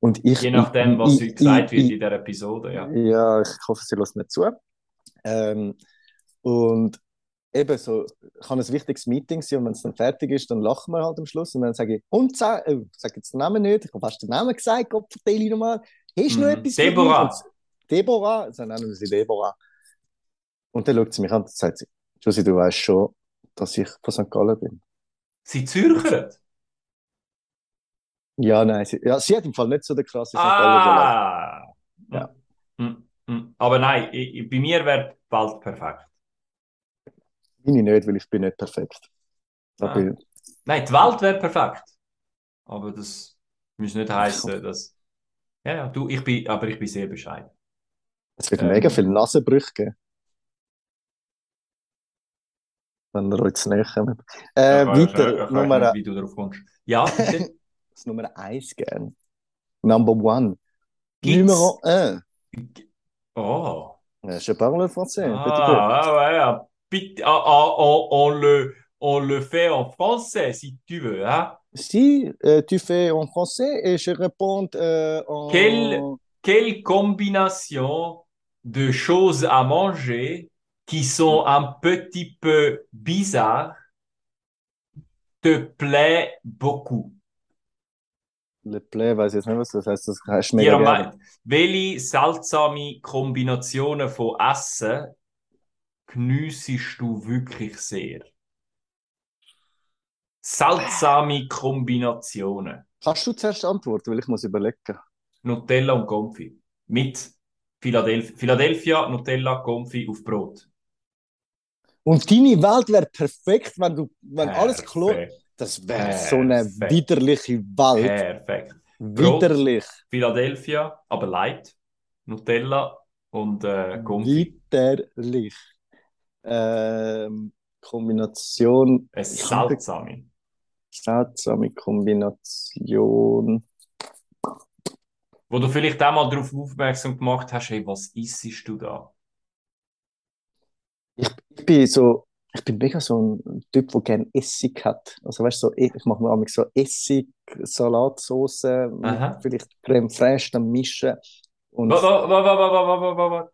Speaker 2: Und ich,
Speaker 1: Je nachdem, was
Speaker 2: ich,
Speaker 1: heute gesagt wird
Speaker 2: ich,
Speaker 1: in dieser Episode. Ja.
Speaker 2: ja, ich hoffe, sie lässt nicht zu. Ähm, und eben so, kann ein wichtiges Meeting sein und wenn es dann fertig ist, dann lachen wir halt am Schluss und dann sage ich, und sag, oh, sag jetzt den Namen nicht, ich habe fast den Namen gesagt, Gott, verteile ich nochmal. Hast du noch
Speaker 1: Mhm.
Speaker 2: etwas
Speaker 1: Deborah.
Speaker 2: Deborah, also nennen wir sie Deborah. Und dann schaut sie mich an und sagt, sie, Josi, du weißt schon, dass ich von St. Gallen bin.
Speaker 1: Sie zürchert.
Speaker 2: Ja, nein, sie, ja, sie hat im Fall nicht so den krassen St. Gallen.
Speaker 1: Ah!
Speaker 2: Ja.
Speaker 1: Mm, mm. Aber nein, ich, ich- bei mir wäre Welt perfekt.
Speaker 2: Meine nicht, weil ich bin nicht perfekt.
Speaker 1: Ah.
Speaker 2: Aber
Speaker 1: Nein, die Welt wäre perfekt. Aber das muss nicht heißen, dass. Ja, ja, du, ich bin, aber ich bin sehr bescheiden.
Speaker 2: es wird
Speaker 1: Ähm.
Speaker 2: mega viele Nasenbrüche geben. Wenn ihr euch zu näher kommt. Äh,
Speaker 1: Ich weiß- ich
Speaker 2: weiter,
Speaker 1: weiß
Speaker 2: Nummer,
Speaker 1: nicht, wie du darauf kommst. Ja, *laughs* bitte.
Speaker 2: das Nummer 1 gern. Number one.
Speaker 1: Gibt's-
Speaker 2: Numero 1.
Speaker 1: Oh.
Speaker 2: Je parle français.
Speaker 1: Ah, ouais, bitte, on, on le, on le fait en français si tu veux. Hein?
Speaker 2: Si euh, tu fais en français et je réponds euh, en...
Speaker 1: Quelle, quelle combinaison de choses à manger qui sont un petit peu bizarres te plaît beaucoup?
Speaker 2: Le Play, weiß jetzt nicht, was das heißt. Das
Speaker 1: Dir
Speaker 2: gerne.
Speaker 1: am- welche seltsame Kombinationen von Essen geniessest du wirklich sehr? Seltsame Kombinationen.
Speaker 2: Kannst du zuerst antworten, weil ich muss überlegen.
Speaker 1: Nutella und Comfy. Mit Philadelphia, Philadelphia Nutella, Comfy auf Brot.
Speaker 2: Und deine Welt wäre perfekt, wenn du, wenn alles klar. Das wäre so eine widerliche Welt.
Speaker 1: Perfekt.
Speaker 2: Widerlich.
Speaker 1: Philadelphia, aber light. Nutella und äh, Comfy.
Speaker 2: Widerlich. Ähm, Kombination. Ich hab-
Speaker 1: seltsame.
Speaker 2: Seltsame Kombination.
Speaker 1: Wo du vielleicht auch mal darauf aufmerksam gemacht hast, hey, was isst du da?
Speaker 2: bin so, ich bin mega so ein Typ, der gerne Essig hat. Also weißt so, ich mache mir so Essig, Salatsauce, vielleicht Creme fraiche dann mischen. Und
Speaker 1: warte, warte, warte,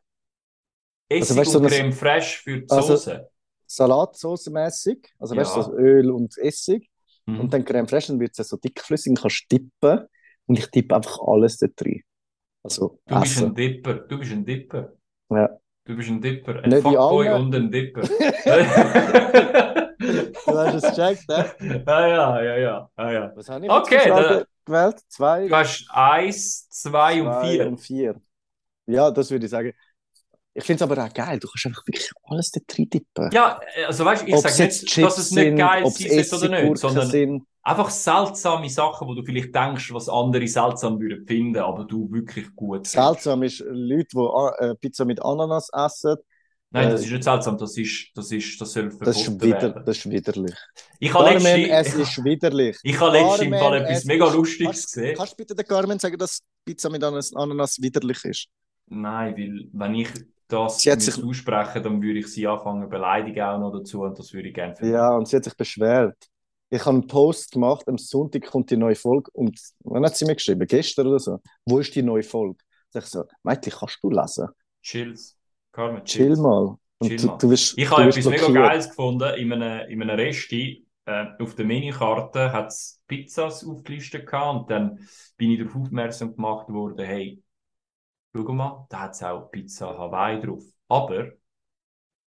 Speaker 1: Essig also,
Speaker 2: weißt, so
Speaker 1: und Creme fraiche für die
Speaker 2: also,
Speaker 1: Soße?
Speaker 2: Salatsauce-mässig, also ja. weißt du, so Öl und Essig.
Speaker 1: Mhm.
Speaker 2: Und dann Creme fraiche, dann wird es so dickflüssig, dann kannst du tippen. Und ich tippe einfach alles da drin. Also,
Speaker 1: du essen. bist ein Dipper, du bist ein Dipper.
Speaker 2: Ja.
Speaker 1: Du bist ein Dipper. Ein Fuckboy und ein Dipper. *laughs*
Speaker 2: Du hast es gecheckt, ne?
Speaker 1: Ja, ja, ja, ja. ja, ja.
Speaker 2: Was habe ich
Speaker 1: Okay, dann-
Speaker 2: gewählt? Zwei,
Speaker 1: Du hast eins, zwei und
Speaker 2: zwei
Speaker 1: vier.
Speaker 2: und vier. Ja, das würde ich sagen. Ich finde es aber auch geil. Du kannst einfach wirklich alles da drin tippen.
Speaker 1: Ja, also weißt du, ich sage
Speaker 2: jetzt
Speaker 1: nicht,
Speaker 2: Chips
Speaker 1: dass es nicht geil sollte oder nicht, sondern
Speaker 2: sind.
Speaker 1: einfach seltsame Sachen, wo du vielleicht denkst, was andere seltsam würden finden, aber du wirklich gut.
Speaker 2: Seltsam ist Leute, die A- äh, Pizza mit Ananas essen.
Speaker 1: Nein,
Speaker 2: Äh,
Speaker 1: das ist nicht seltsam, das ist, das ist, das soll
Speaker 2: Das ist,
Speaker 1: werden.
Speaker 2: das ist widerlich.
Speaker 1: Ich habe
Speaker 2: Carmen,
Speaker 1: letztens,
Speaker 2: es
Speaker 1: ich,
Speaker 2: ist *laughs* widerlich.
Speaker 1: ich habe letztens im Fall etwas mega
Speaker 2: ist-
Speaker 1: Lustiges
Speaker 2: kannst,
Speaker 1: gesehen.
Speaker 2: Kannst du bitte der Carmen sagen, dass Pizza mit Ananas, Ananas widerlich ist?
Speaker 1: Nein, weil wenn ich das
Speaker 2: Sie hat sich-
Speaker 1: aussprechen, dann würde ich sie anfangen beleidigen auch noch dazu und das würde ich gerne finden.
Speaker 2: Ja, und sie hat sich beschwert. Ich habe einen Post gemacht, am Sonntag kommt die neue Folge und wann hat sie mir geschrieben? Gestern oder so. Wo ist die neue Folge? Sag ich so, Mädchen, kannst du lesen?
Speaker 1: Chills. Carmen,
Speaker 2: Chill
Speaker 1: chills.
Speaker 2: mal. Und
Speaker 1: Chill
Speaker 2: du,
Speaker 1: mal.
Speaker 2: du wirst,
Speaker 1: Ich
Speaker 2: du
Speaker 1: habe etwas mega
Speaker 2: blockiert.
Speaker 1: Geiles gefunden. In einem, in einem Resti, äh, auf der Menükarte hat es Pizzas aufgelistet gehabt und dann bin ich darauf aufmerksam gemacht worden, hey, schau mal, da hat es auch Pizza Hawaii drauf. Aber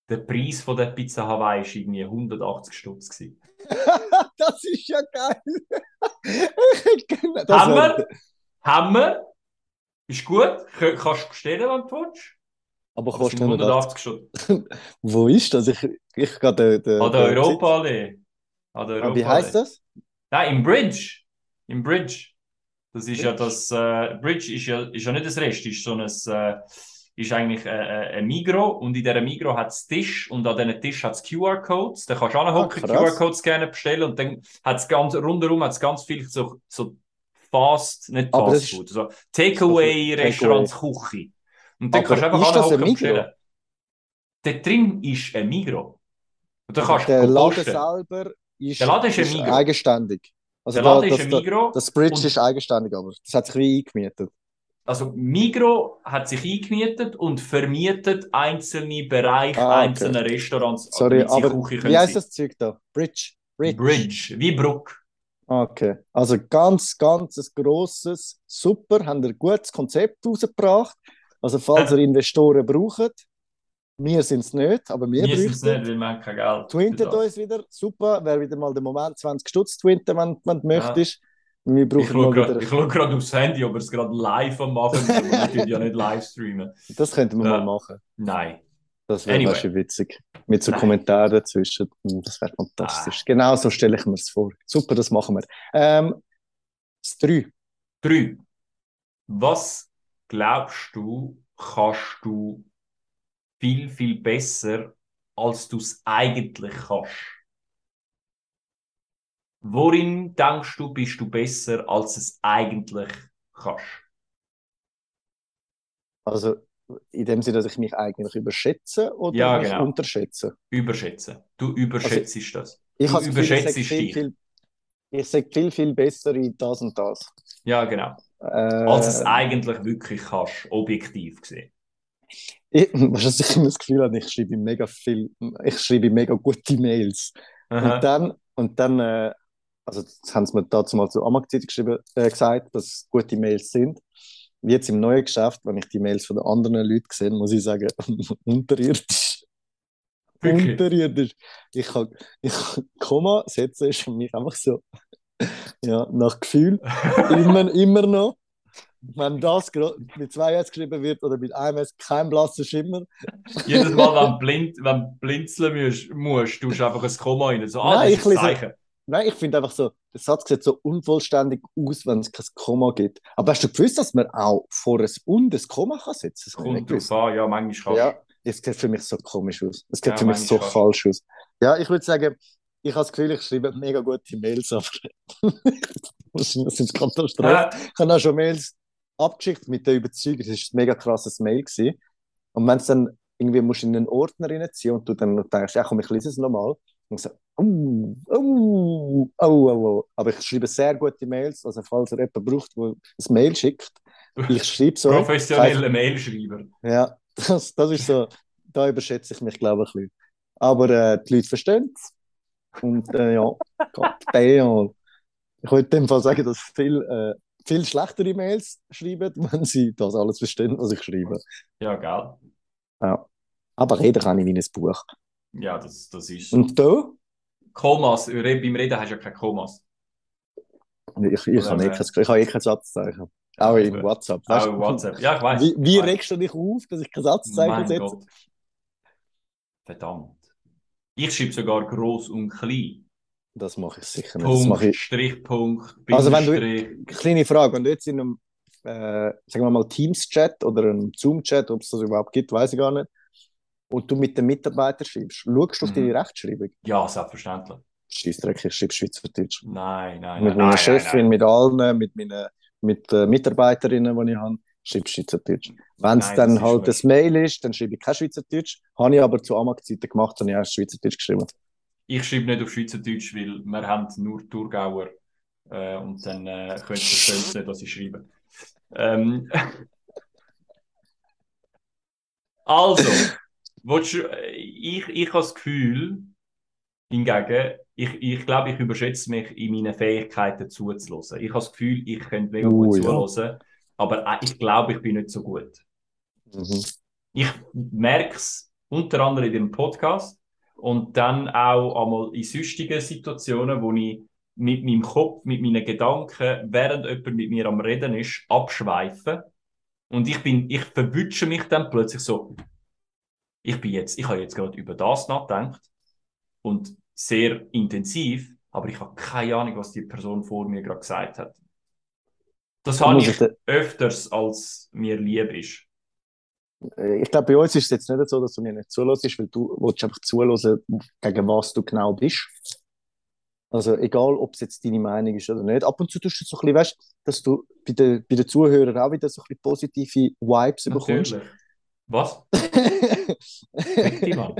Speaker 1: der Preis von der Pizza Hawaii war irgendwie 180 Stutz. *laughs*
Speaker 2: das ist ja geil.
Speaker 1: Haben wir? Haben wir? Ist gut. Kannst du bestellen, wenn du willst.
Speaker 2: Aber kostet
Speaker 1: sind
Speaker 2: 180.
Speaker 1: 180 Stutz. *laughs*
Speaker 2: Wo ist das? Ich, ich gehe der, der,
Speaker 1: An der. An der
Speaker 2: Ah, wie heißt das?
Speaker 1: Nein, im Bridge. Im Bridge. Das ist ja
Speaker 2: Bridge?
Speaker 1: das, äh, Bridge ist ja, ist ja nicht das Rest, ist so ein, äh, ist eigentlich äh, äh, ein Migro und in dieser Migro hat es Tisch und an diesen Tisch hat es QR-Codes. Da kannst du anhocken,
Speaker 2: Ah.
Speaker 1: QR-Codes gerne bestellen und dann hat es ganz, rundherum hat es ganz viel so, so Fast, nicht Fast
Speaker 2: ist-
Speaker 1: Food, so Takeaway-Restaurants, Küche. Und dann
Speaker 2: Aber
Speaker 1: kannst du einfach
Speaker 2: ist
Speaker 1: anhocken und bestellen. Dort drin ist ein Migro. Und da kannst
Speaker 2: der Laden
Speaker 1: posten.
Speaker 2: selber ist,
Speaker 1: Der Laden ist Migros.
Speaker 2: eigenständig. Also
Speaker 1: Der
Speaker 2: da,
Speaker 1: Laden ist
Speaker 2: das,
Speaker 1: ein
Speaker 2: da,
Speaker 1: Migro.
Speaker 2: das Bridge ist eigenständig, aber das hat sich wie eingemietet.
Speaker 1: Also Migro hat sich eingemietet und vermietet einzelne Bereiche,
Speaker 2: Ah, okay.
Speaker 1: einzelne Restaurants,
Speaker 2: Sorry, aber wie heißt das Zeug da? Bridge. Bridge.
Speaker 1: Bridge, wie Bruck.
Speaker 2: Okay. Also ganz, ganz ein grosses, super, haben ein gutes Konzept rausgebracht. Also falls *laughs* ihr Investoren braucht, wir sind es nicht, aber wir,
Speaker 1: Wir sind es nicht, weil wir haben kein Geld.
Speaker 2: Twintet uns wieder, super, wäre wieder mal der Moment, 20 Stutz twinten, wenn, wenn du
Speaker 1: Ja.
Speaker 2: möchtest. Wir
Speaker 1: Ich
Speaker 2: brauchen
Speaker 1: ich schaue gerade aufs Handy, ob wir es gerade live am machen aber wir *laughs* tun ja nicht live streamen.
Speaker 2: das könnten wir
Speaker 1: Ja.
Speaker 2: mal machen.
Speaker 1: Nein.
Speaker 2: Das wäre
Speaker 1: Anyway.
Speaker 2: anyway. witzig. Mit so
Speaker 1: Nein.
Speaker 2: Kommentaren dazwischen. Hm, Das wäre fantastisch. Genau so stelle ich mir es vor. Super, das machen wir. Ähm, das 3.
Speaker 1: Drei. Was glaubst du, kannst du viel, viel besser, als du es eigentlich kannst? Worin denkst du, bist du besser, als es eigentlich kannst?
Speaker 2: Also in dem Sinne, dass ich mich eigentlich überschätze oder
Speaker 1: Ja, genau.
Speaker 2: unterschätze.
Speaker 1: Überschätzen. Du überschätzt das.
Speaker 2: Ich
Speaker 1: Du überschätzt
Speaker 2: sage viel,
Speaker 1: dich.
Speaker 2: viel, ich sage viel, viel besser in das und das.
Speaker 1: Ja, genau. Als es
Speaker 2: Äh,
Speaker 1: eigentlich wirklich kannst, objektiv gesehen.
Speaker 2: Ich, was ich immer das Gefühl habe, ich schreibe mega viel, ich schreibe mega gute Mails.
Speaker 1: Aha.
Speaker 2: Und dann, und dann äh, also das haben sie mir dazu mal zur Amag-Zeit geschrieben, äh, gesagt, dass es gute Mails sind. Jetzt im neuen Geschäft, wenn ich die Mails von den anderen Leuten sehe, muss ich sagen, *laughs* unterirdisch.
Speaker 1: Wirklich?
Speaker 2: Unterirdisch. Ich kann, ich kann Komma setzen, ist für mich einfach so, *laughs* ja, nach Gefühl, *laughs* immer, immer noch. Wenn das mit zwei S geschrieben wird oder mit einem S, kein blasser Schimmer.
Speaker 1: Jedes Mal, wenn du blind, wenn blinzeln musst, musst, tust du einfach ein Komma rein. So, ah,
Speaker 2: Nein, ich
Speaker 1: Zeichen.
Speaker 2: Nein, ich finde einfach so, der Satz sieht so unvollständig aus, wenn es kein Komma gibt. Aber hast du gewusst, dass man auch vor ein und ein Komma kann setzen kann?
Speaker 1: Kommt drauf an, ja, manchmal kannst du.
Speaker 2: Ja, es sieht für mich so komisch aus. Es sieht
Speaker 1: Ja,
Speaker 2: für mich so falsch aus. Ja, ich würde sagen, ich habe das Gefühl, ich schreibe mega gute Mails, aber *laughs* das sind Katastrophen.
Speaker 1: Äh,
Speaker 2: Ich habe auch schon Mails abgeschickt mit der Überzeugung, das ist ein mega krasses Mail gewesen. Und wenn es dann irgendwie musst in einen Ordner reinziehen und du dann denkst, ja komm, ich lese es nochmal. Und so, oh, oh, oh, oh, oh. Aber ich schreibe sehr gute Mails, also falls ihr jemanden braucht, der ein Mail schickt, ich schreibe so.
Speaker 1: Professioneller Mailschreiber.
Speaker 2: Ja, das, das ist so, da überschätze ich mich, glaube ich, ein bisschen. Aber äh, die Leute verstehen es. Und äh, ja, *laughs* Gott, damn. Ich wollte in dem Fall sagen, dass viel, äh, viel schlechtere Mails schreiben, *laughs* wenn sie das alles verstehen, was ich schreibe.
Speaker 1: Ja, gell?
Speaker 2: Ja. Aber reden kann ich wie ein Buch.
Speaker 1: Ja, das, das ist.
Speaker 2: Und du?
Speaker 1: Komas, beim Reden hast du ja keine Komas.
Speaker 2: Ich, ich, habe eh kein, ich habe eh kein Satzzeichen. Auch in
Speaker 1: Also,
Speaker 2: WhatsApp.
Speaker 1: Auch in? WhatsApp. Ja, ich weiß.
Speaker 2: Wie, wie regst du dich auf, dass ich kein Satzzeichen setze?
Speaker 1: Verdammt. Ich schreibe sogar groß und klein.
Speaker 2: Das mache ich sicher nicht.
Speaker 1: Punkt,
Speaker 2: ich,
Speaker 1: Strichpunkt,
Speaker 2: Also wenn du- kleine Frage, wenn du jetzt in einem, äh, sagen wir mal, Teams-Chat oder einem Zoom-Chat, ob es das überhaupt gibt, weiß ich gar nicht, und du mit dem Mitarbeiter schreibst, schaust du auf
Speaker 1: Mhm.
Speaker 2: deine Rechtschreibung?
Speaker 1: Ja, selbstverständlich.
Speaker 2: Scheissdreck, ich schreibe Schweizerdeutsch.
Speaker 1: Nein, nein,
Speaker 2: mit
Speaker 1: nein.
Speaker 2: meiner
Speaker 1: nein,
Speaker 2: Chefin,
Speaker 1: nein,
Speaker 2: mit allen, mit meinen mit, äh, Mitarbeiterinnen, die ich habe, schreibe ich Schweizerdeutsch. Wenn es dann halt ein Mail ist, dann schreibe ich kein Schweizerdeutsch. Habe ich aber zu Amag-Zeiten gemacht, habe ich erst Schweizerdeutsch geschrieben.
Speaker 1: Ich schreibe nicht auf Schweizerdeutsch, weil wir haben nur Thurgauer äh, und dann äh, könnt ihr nicht, was ich schreibe. Ähm, *laughs* also, du, äh, ich, ich habe das Gefühl, hingegen, ich, ich glaube, ich überschätze mich in meinen Fähigkeiten zuzuhören. Ich habe das Gefühl, ich könnte mega
Speaker 2: Oh,
Speaker 1: gut
Speaker 2: ja.
Speaker 1: zuhören, aber äh, ich glaube, ich bin nicht so gut.
Speaker 2: Mhm.
Speaker 1: Ich merke es unter anderem in dem Podcast und dann auch einmal in sonstigen Situationen, wo ich mit meinem Kopf, mit meinen Gedanken, während jemand mit mir am Reden ist, abschweife. Und ich bin, ich verwünsche mich dann plötzlich so, ich bin jetzt, ich habe jetzt gerade über das nachgedacht und sehr intensiv, aber ich habe keine Ahnung, was die Person vor mir gerade gesagt hat. Das
Speaker 2: Da
Speaker 1: habe ich öfters, als mir lieb ist.
Speaker 2: Äh, Ich glaube, bei uns ist es jetzt nicht so, dass du mir nicht zuhörst, weil du willst einfach zuhören, gegen was du genau bist. Also egal, ob es jetzt deine Meinung ist oder nicht. Ab und zu tust du so ein bisschen, weißt, dass du bei den, bei den Zuhörern auch wieder so ein bisschen positive Vibes bekommst.
Speaker 1: Natürlich. Was? *laughs* Richtig, Mann.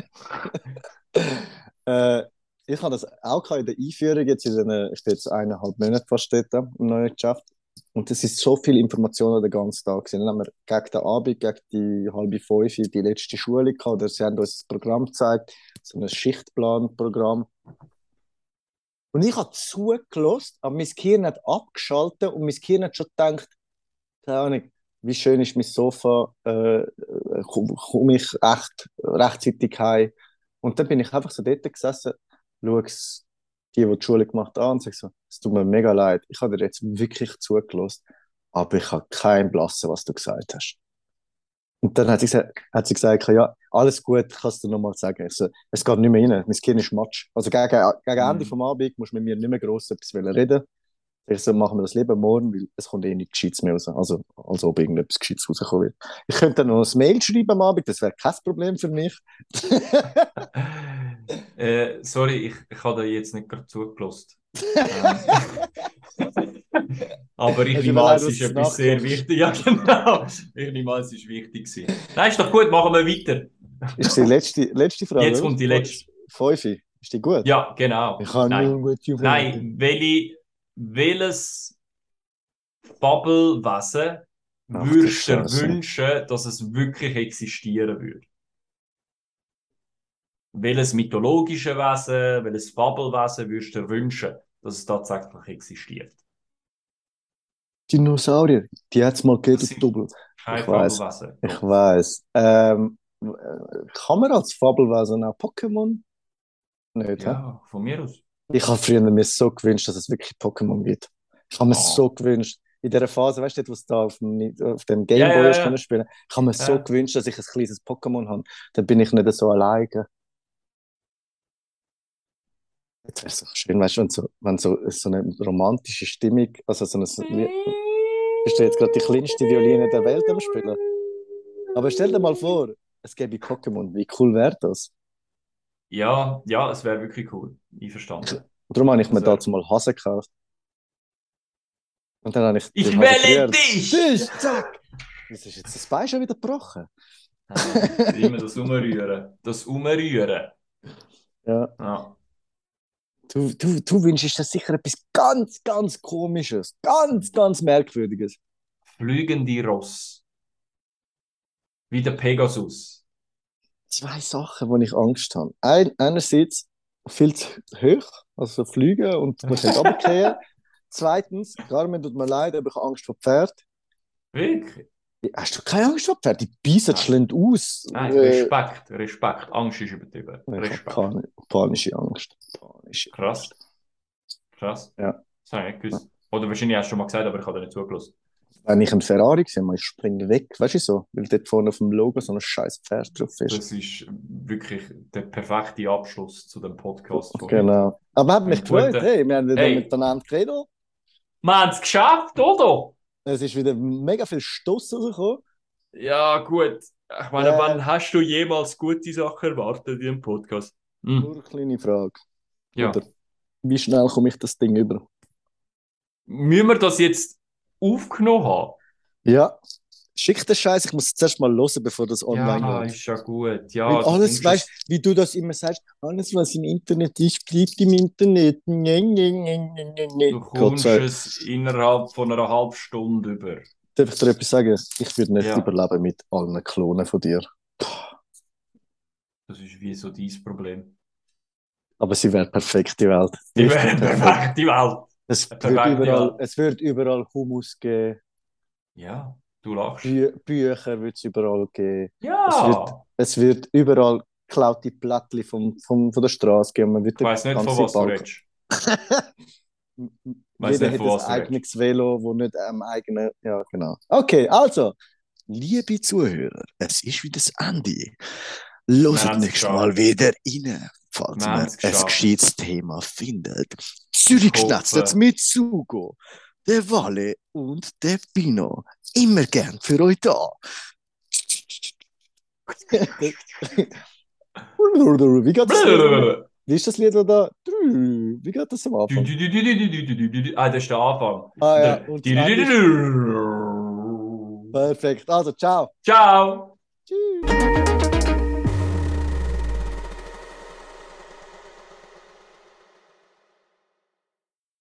Speaker 2: äh, ich habe das auch in der Einführung, jetzt in den, ich bin jetzt eineinhalb Monate fast dort im neuen Geschäft. Und es ist so viel Information den ganzen Tag. Dann haben wir gegen den Abend, gegen die halbe fünf, die letzte Schule gehabt. Oder sie haben uns das Programm gezeigt, so ein Schichtplanprogramm. Und ich habe zugelassen, aber mein Gehirn hat abgeschaltet und mein Gehirn hat schon gedacht, keine Ahnung, wie schön ist mein Sofa, äh, komme komm ich echt rechtzeitig heim. Und dann bin ich einfach so dort gesessen, schaue es die, die die Schule gemacht haben, und sage so, es tut mir mega leid, ich habe dir jetzt wirklich zugelassen, aber ich habe keinen Blassen, was du gesagt hast. Und dann hat sie gesagt, hat sie gesagt ja, alles gut, kannst du nochmal sagen. Ich so, es geht nicht mehr rein, mein Kind ist Matsch. Also gegen, gegen Ende
Speaker 1: Mhm.
Speaker 2: vom Abend musst du mit mir nicht mehr gross etwas reden. Ich so, machen wir das lieber morgen, weil es kommt eh nichts Gescheites mehr raus. Also, als ob irgendetwas Gescheites rauskommen wird. Ich könnte dann noch ein Mail schreiben am Abend, das wäre kein Problem für mich. *laughs* *laughs*
Speaker 1: äh, sorry, ich, ich habe dir jetzt nicht gerade zugelassen. Ähm, *laughs* aber ich nehme an, es ist
Speaker 2: was
Speaker 1: etwas sehr wichtig. *laughs* Ja, genau. Ich nehme an, es ist wichtig gewesen. Nein, ist doch gut, machen wir weiter.
Speaker 2: Ist die letzte, letzte Frage?
Speaker 1: Jetzt kommt die letzte.
Speaker 2: Fünfe. Ist die gut?
Speaker 1: Ja, genau.
Speaker 2: Ich habe
Speaker 1: Nein.
Speaker 2: nur gute.
Speaker 1: Nein, welche, welches Fabelwesen würdest du dir wünschen, dass es wirklich existieren würde? Welches mythologische Wesen, welches Fabelwesen würdest du dir wünschen, dass es tatsächlich existiert?
Speaker 2: Dinosaurier, die hat es mal.
Speaker 1: Kein
Speaker 2: Ich weiß. Ich weiß. Ähm, äh, kann man als Fabelwesen auch Pokémon? Nicht?
Speaker 1: Ja, von mir aus.
Speaker 2: Ich habe früher mir so gewünscht, dass es wirklich Pokémon gibt. Ich habe mir
Speaker 1: Oh.
Speaker 2: so gewünscht, in dieser Phase, weißt du, wo es da auf dem, auf dem Gameboy ist,
Speaker 1: ja.
Speaker 2: können spielen. Ich habe mir so gewünscht, dass ich ein kleines Pokémon habe. Dann bin ich nicht so alleine. Jetzt wäre es so schön, weißt du, wenn so, wenn so, so eine romantische Stimmung, also so eine, wie, bist du jetzt gerade die kleinste Violine der Welt am Spielen? Aber stell dir mal vor, es gäbe Pokémon, wie cool wäre das?
Speaker 1: Ja, ja, es wäre wirklich cool. Einverstanden.
Speaker 2: Darum habe ich mir
Speaker 1: wär-
Speaker 2: dazu mal Hasen gekauft. Und dann habe ich
Speaker 1: Ich wähle dich!
Speaker 2: Tisch, zack! Das ist jetzt das Bein schon wieder gebrochen.
Speaker 1: Immer das Umrühren. Das Umrühren.
Speaker 2: Ja.
Speaker 1: Ja.
Speaker 2: Du, du, du wünschst dir sicher etwas ganz, ganz Komisches. Ganz, ganz Merkwürdiges.
Speaker 1: Flügende Ross. Wie der Pegasus.
Speaker 2: Zwei Sachen, wo ich Angst habe. Ein, einerseits viel zu hoch, also fliegen und man kann runterfallen. *laughs* Zweitens, Carmen, tut mir leid, aber ich habe Angst vor Pferd.
Speaker 1: Wirklich?
Speaker 2: Hast du keine Angst vor Pferd? Die beißen
Speaker 1: Nein.
Speaker 2: schlimm aus.
Speaker 1: Nein,
Speaker 2: Äh,
Speaker 1: Respekt, Respekt. Angst ist übertrieben. Respekt.
Speaker 2: pan panische Angst. Panische
Speaker 1: Krass. Krass.
Speaker 2: Ja.
Speaker 1: Das habe ich nicht gewusst. Oder wahrscheinlich hast du schon mal gesagt, aber ich habe dir nicht zugelassen.
Speaker 2: Wenn ich ein Ferrari sehe, ich springe weg, weißt du so? Weil dort vorne auf dem Logo so ein scheiß Pferd drauf ist.
Speaker 1: Das ist wirklich der perfekte Abschluss zu dem Podcast.
Speaker 2: Genau. Aber hat mich gefreut, hey, wir haben wieder
Speaker 1: Hey.
Speaker 2: miteinander geredet.
Speaker 1: Wir haben es geschafft, oder?
Speaker 2: Es ist wieder mega viel Stoss rausgekommen.
Speaker 1: Ja, gut. Ich meine,
Speaker 2: Äh.
Speaker 1: wann hast du jemals gute Sachen erwartet in einem Podcast? Hm.
Speaker 2: Nur eine kleine Frage.
Speaker 1: Ja.
Speaker 2: Oder wie schnell komme ich das Ding über?
Speaker 1: Müssen wir das jetzt aufgenommen haben?
Speaker 2: Ja, schick den Scheiß, ich muss es zuerst mal hören, bevor das online
Speaker 1: Ja,
Speaker 2: geht.
Speaker 1: ist ja gut. Ja,
Speaker 2: Weil
Speaker 1: du
Speaker 2: alles, weißt wie du das immer sagst, alles, was im Internet ist, bleibt im Internet. Nee, nee, nee, nee.
Speaker 1: Du kommst es innerhalb von einer halben Stunde über.
Speaker 2: Darf ich dir etwas sagen? Ich würde nicht
Speaker 1: Ja.
Speaker 2: überleben mit allen Klonen von dir.
Speaker 1: Das ist wie so dein Problem.
Speaker 2: Aber sie wäre perfekt, die Welt.
Speaker 1: Die
Speaker 2: Richtig
Speaker 1: wäre
Speaker 2: perfekt.
Speaker 1: die Welt.
Speaker 2: Es wird
Speaker 1: perfekte
Speaker 2: überall,
Speaker 1: Welt.
Speaker 2: es wird überall Hummus geben,
Speaker 1: Ja, du lachst.
Speaker 2: Bü Bücher wird es überall geben.
Speaker 1: Ja,
Speaker 2: Es wird, es wird überall geklaute Plättchen vom, vom, von der Straße geben. Man wird
Speaker 1: ich weiß nicht, von was du
Speaker 2: Bank-
Speaker 1: redest. *laughs* Weiss
Speaker 2: Jeder
Speaker 1: nicht,
Speaker 2: hat
Speaker 1: von was
Speaker 2: ein
Speaker 1: du
Speaker 2: eigenes Velo, wo nicht am eigenen. Ja, genau. Okay, also, liebe Zuhörer, es ist wieder das Ende.
Speaker 1: Haben's
Speaker 2: nächstes. Mal wieder rein, falls
Speaker 1: Wir
Speaker 2: man ein gescheites Thema findet. Zürich schnetzelt mit Sugo, der Walle und der Pino. Immer gern für euch da. Wie geht das? Wie ist das Lied da? Wie geht das am
Speaker 1: Du,
Speaker 2: Anfang?
Speaker 1: Ah, das ist der Anfang.
Speaker 2: Ah ja, und. Perfekt. Also, ciao.
Speaker 1: Ciao.
Speaker 2: Tschüss.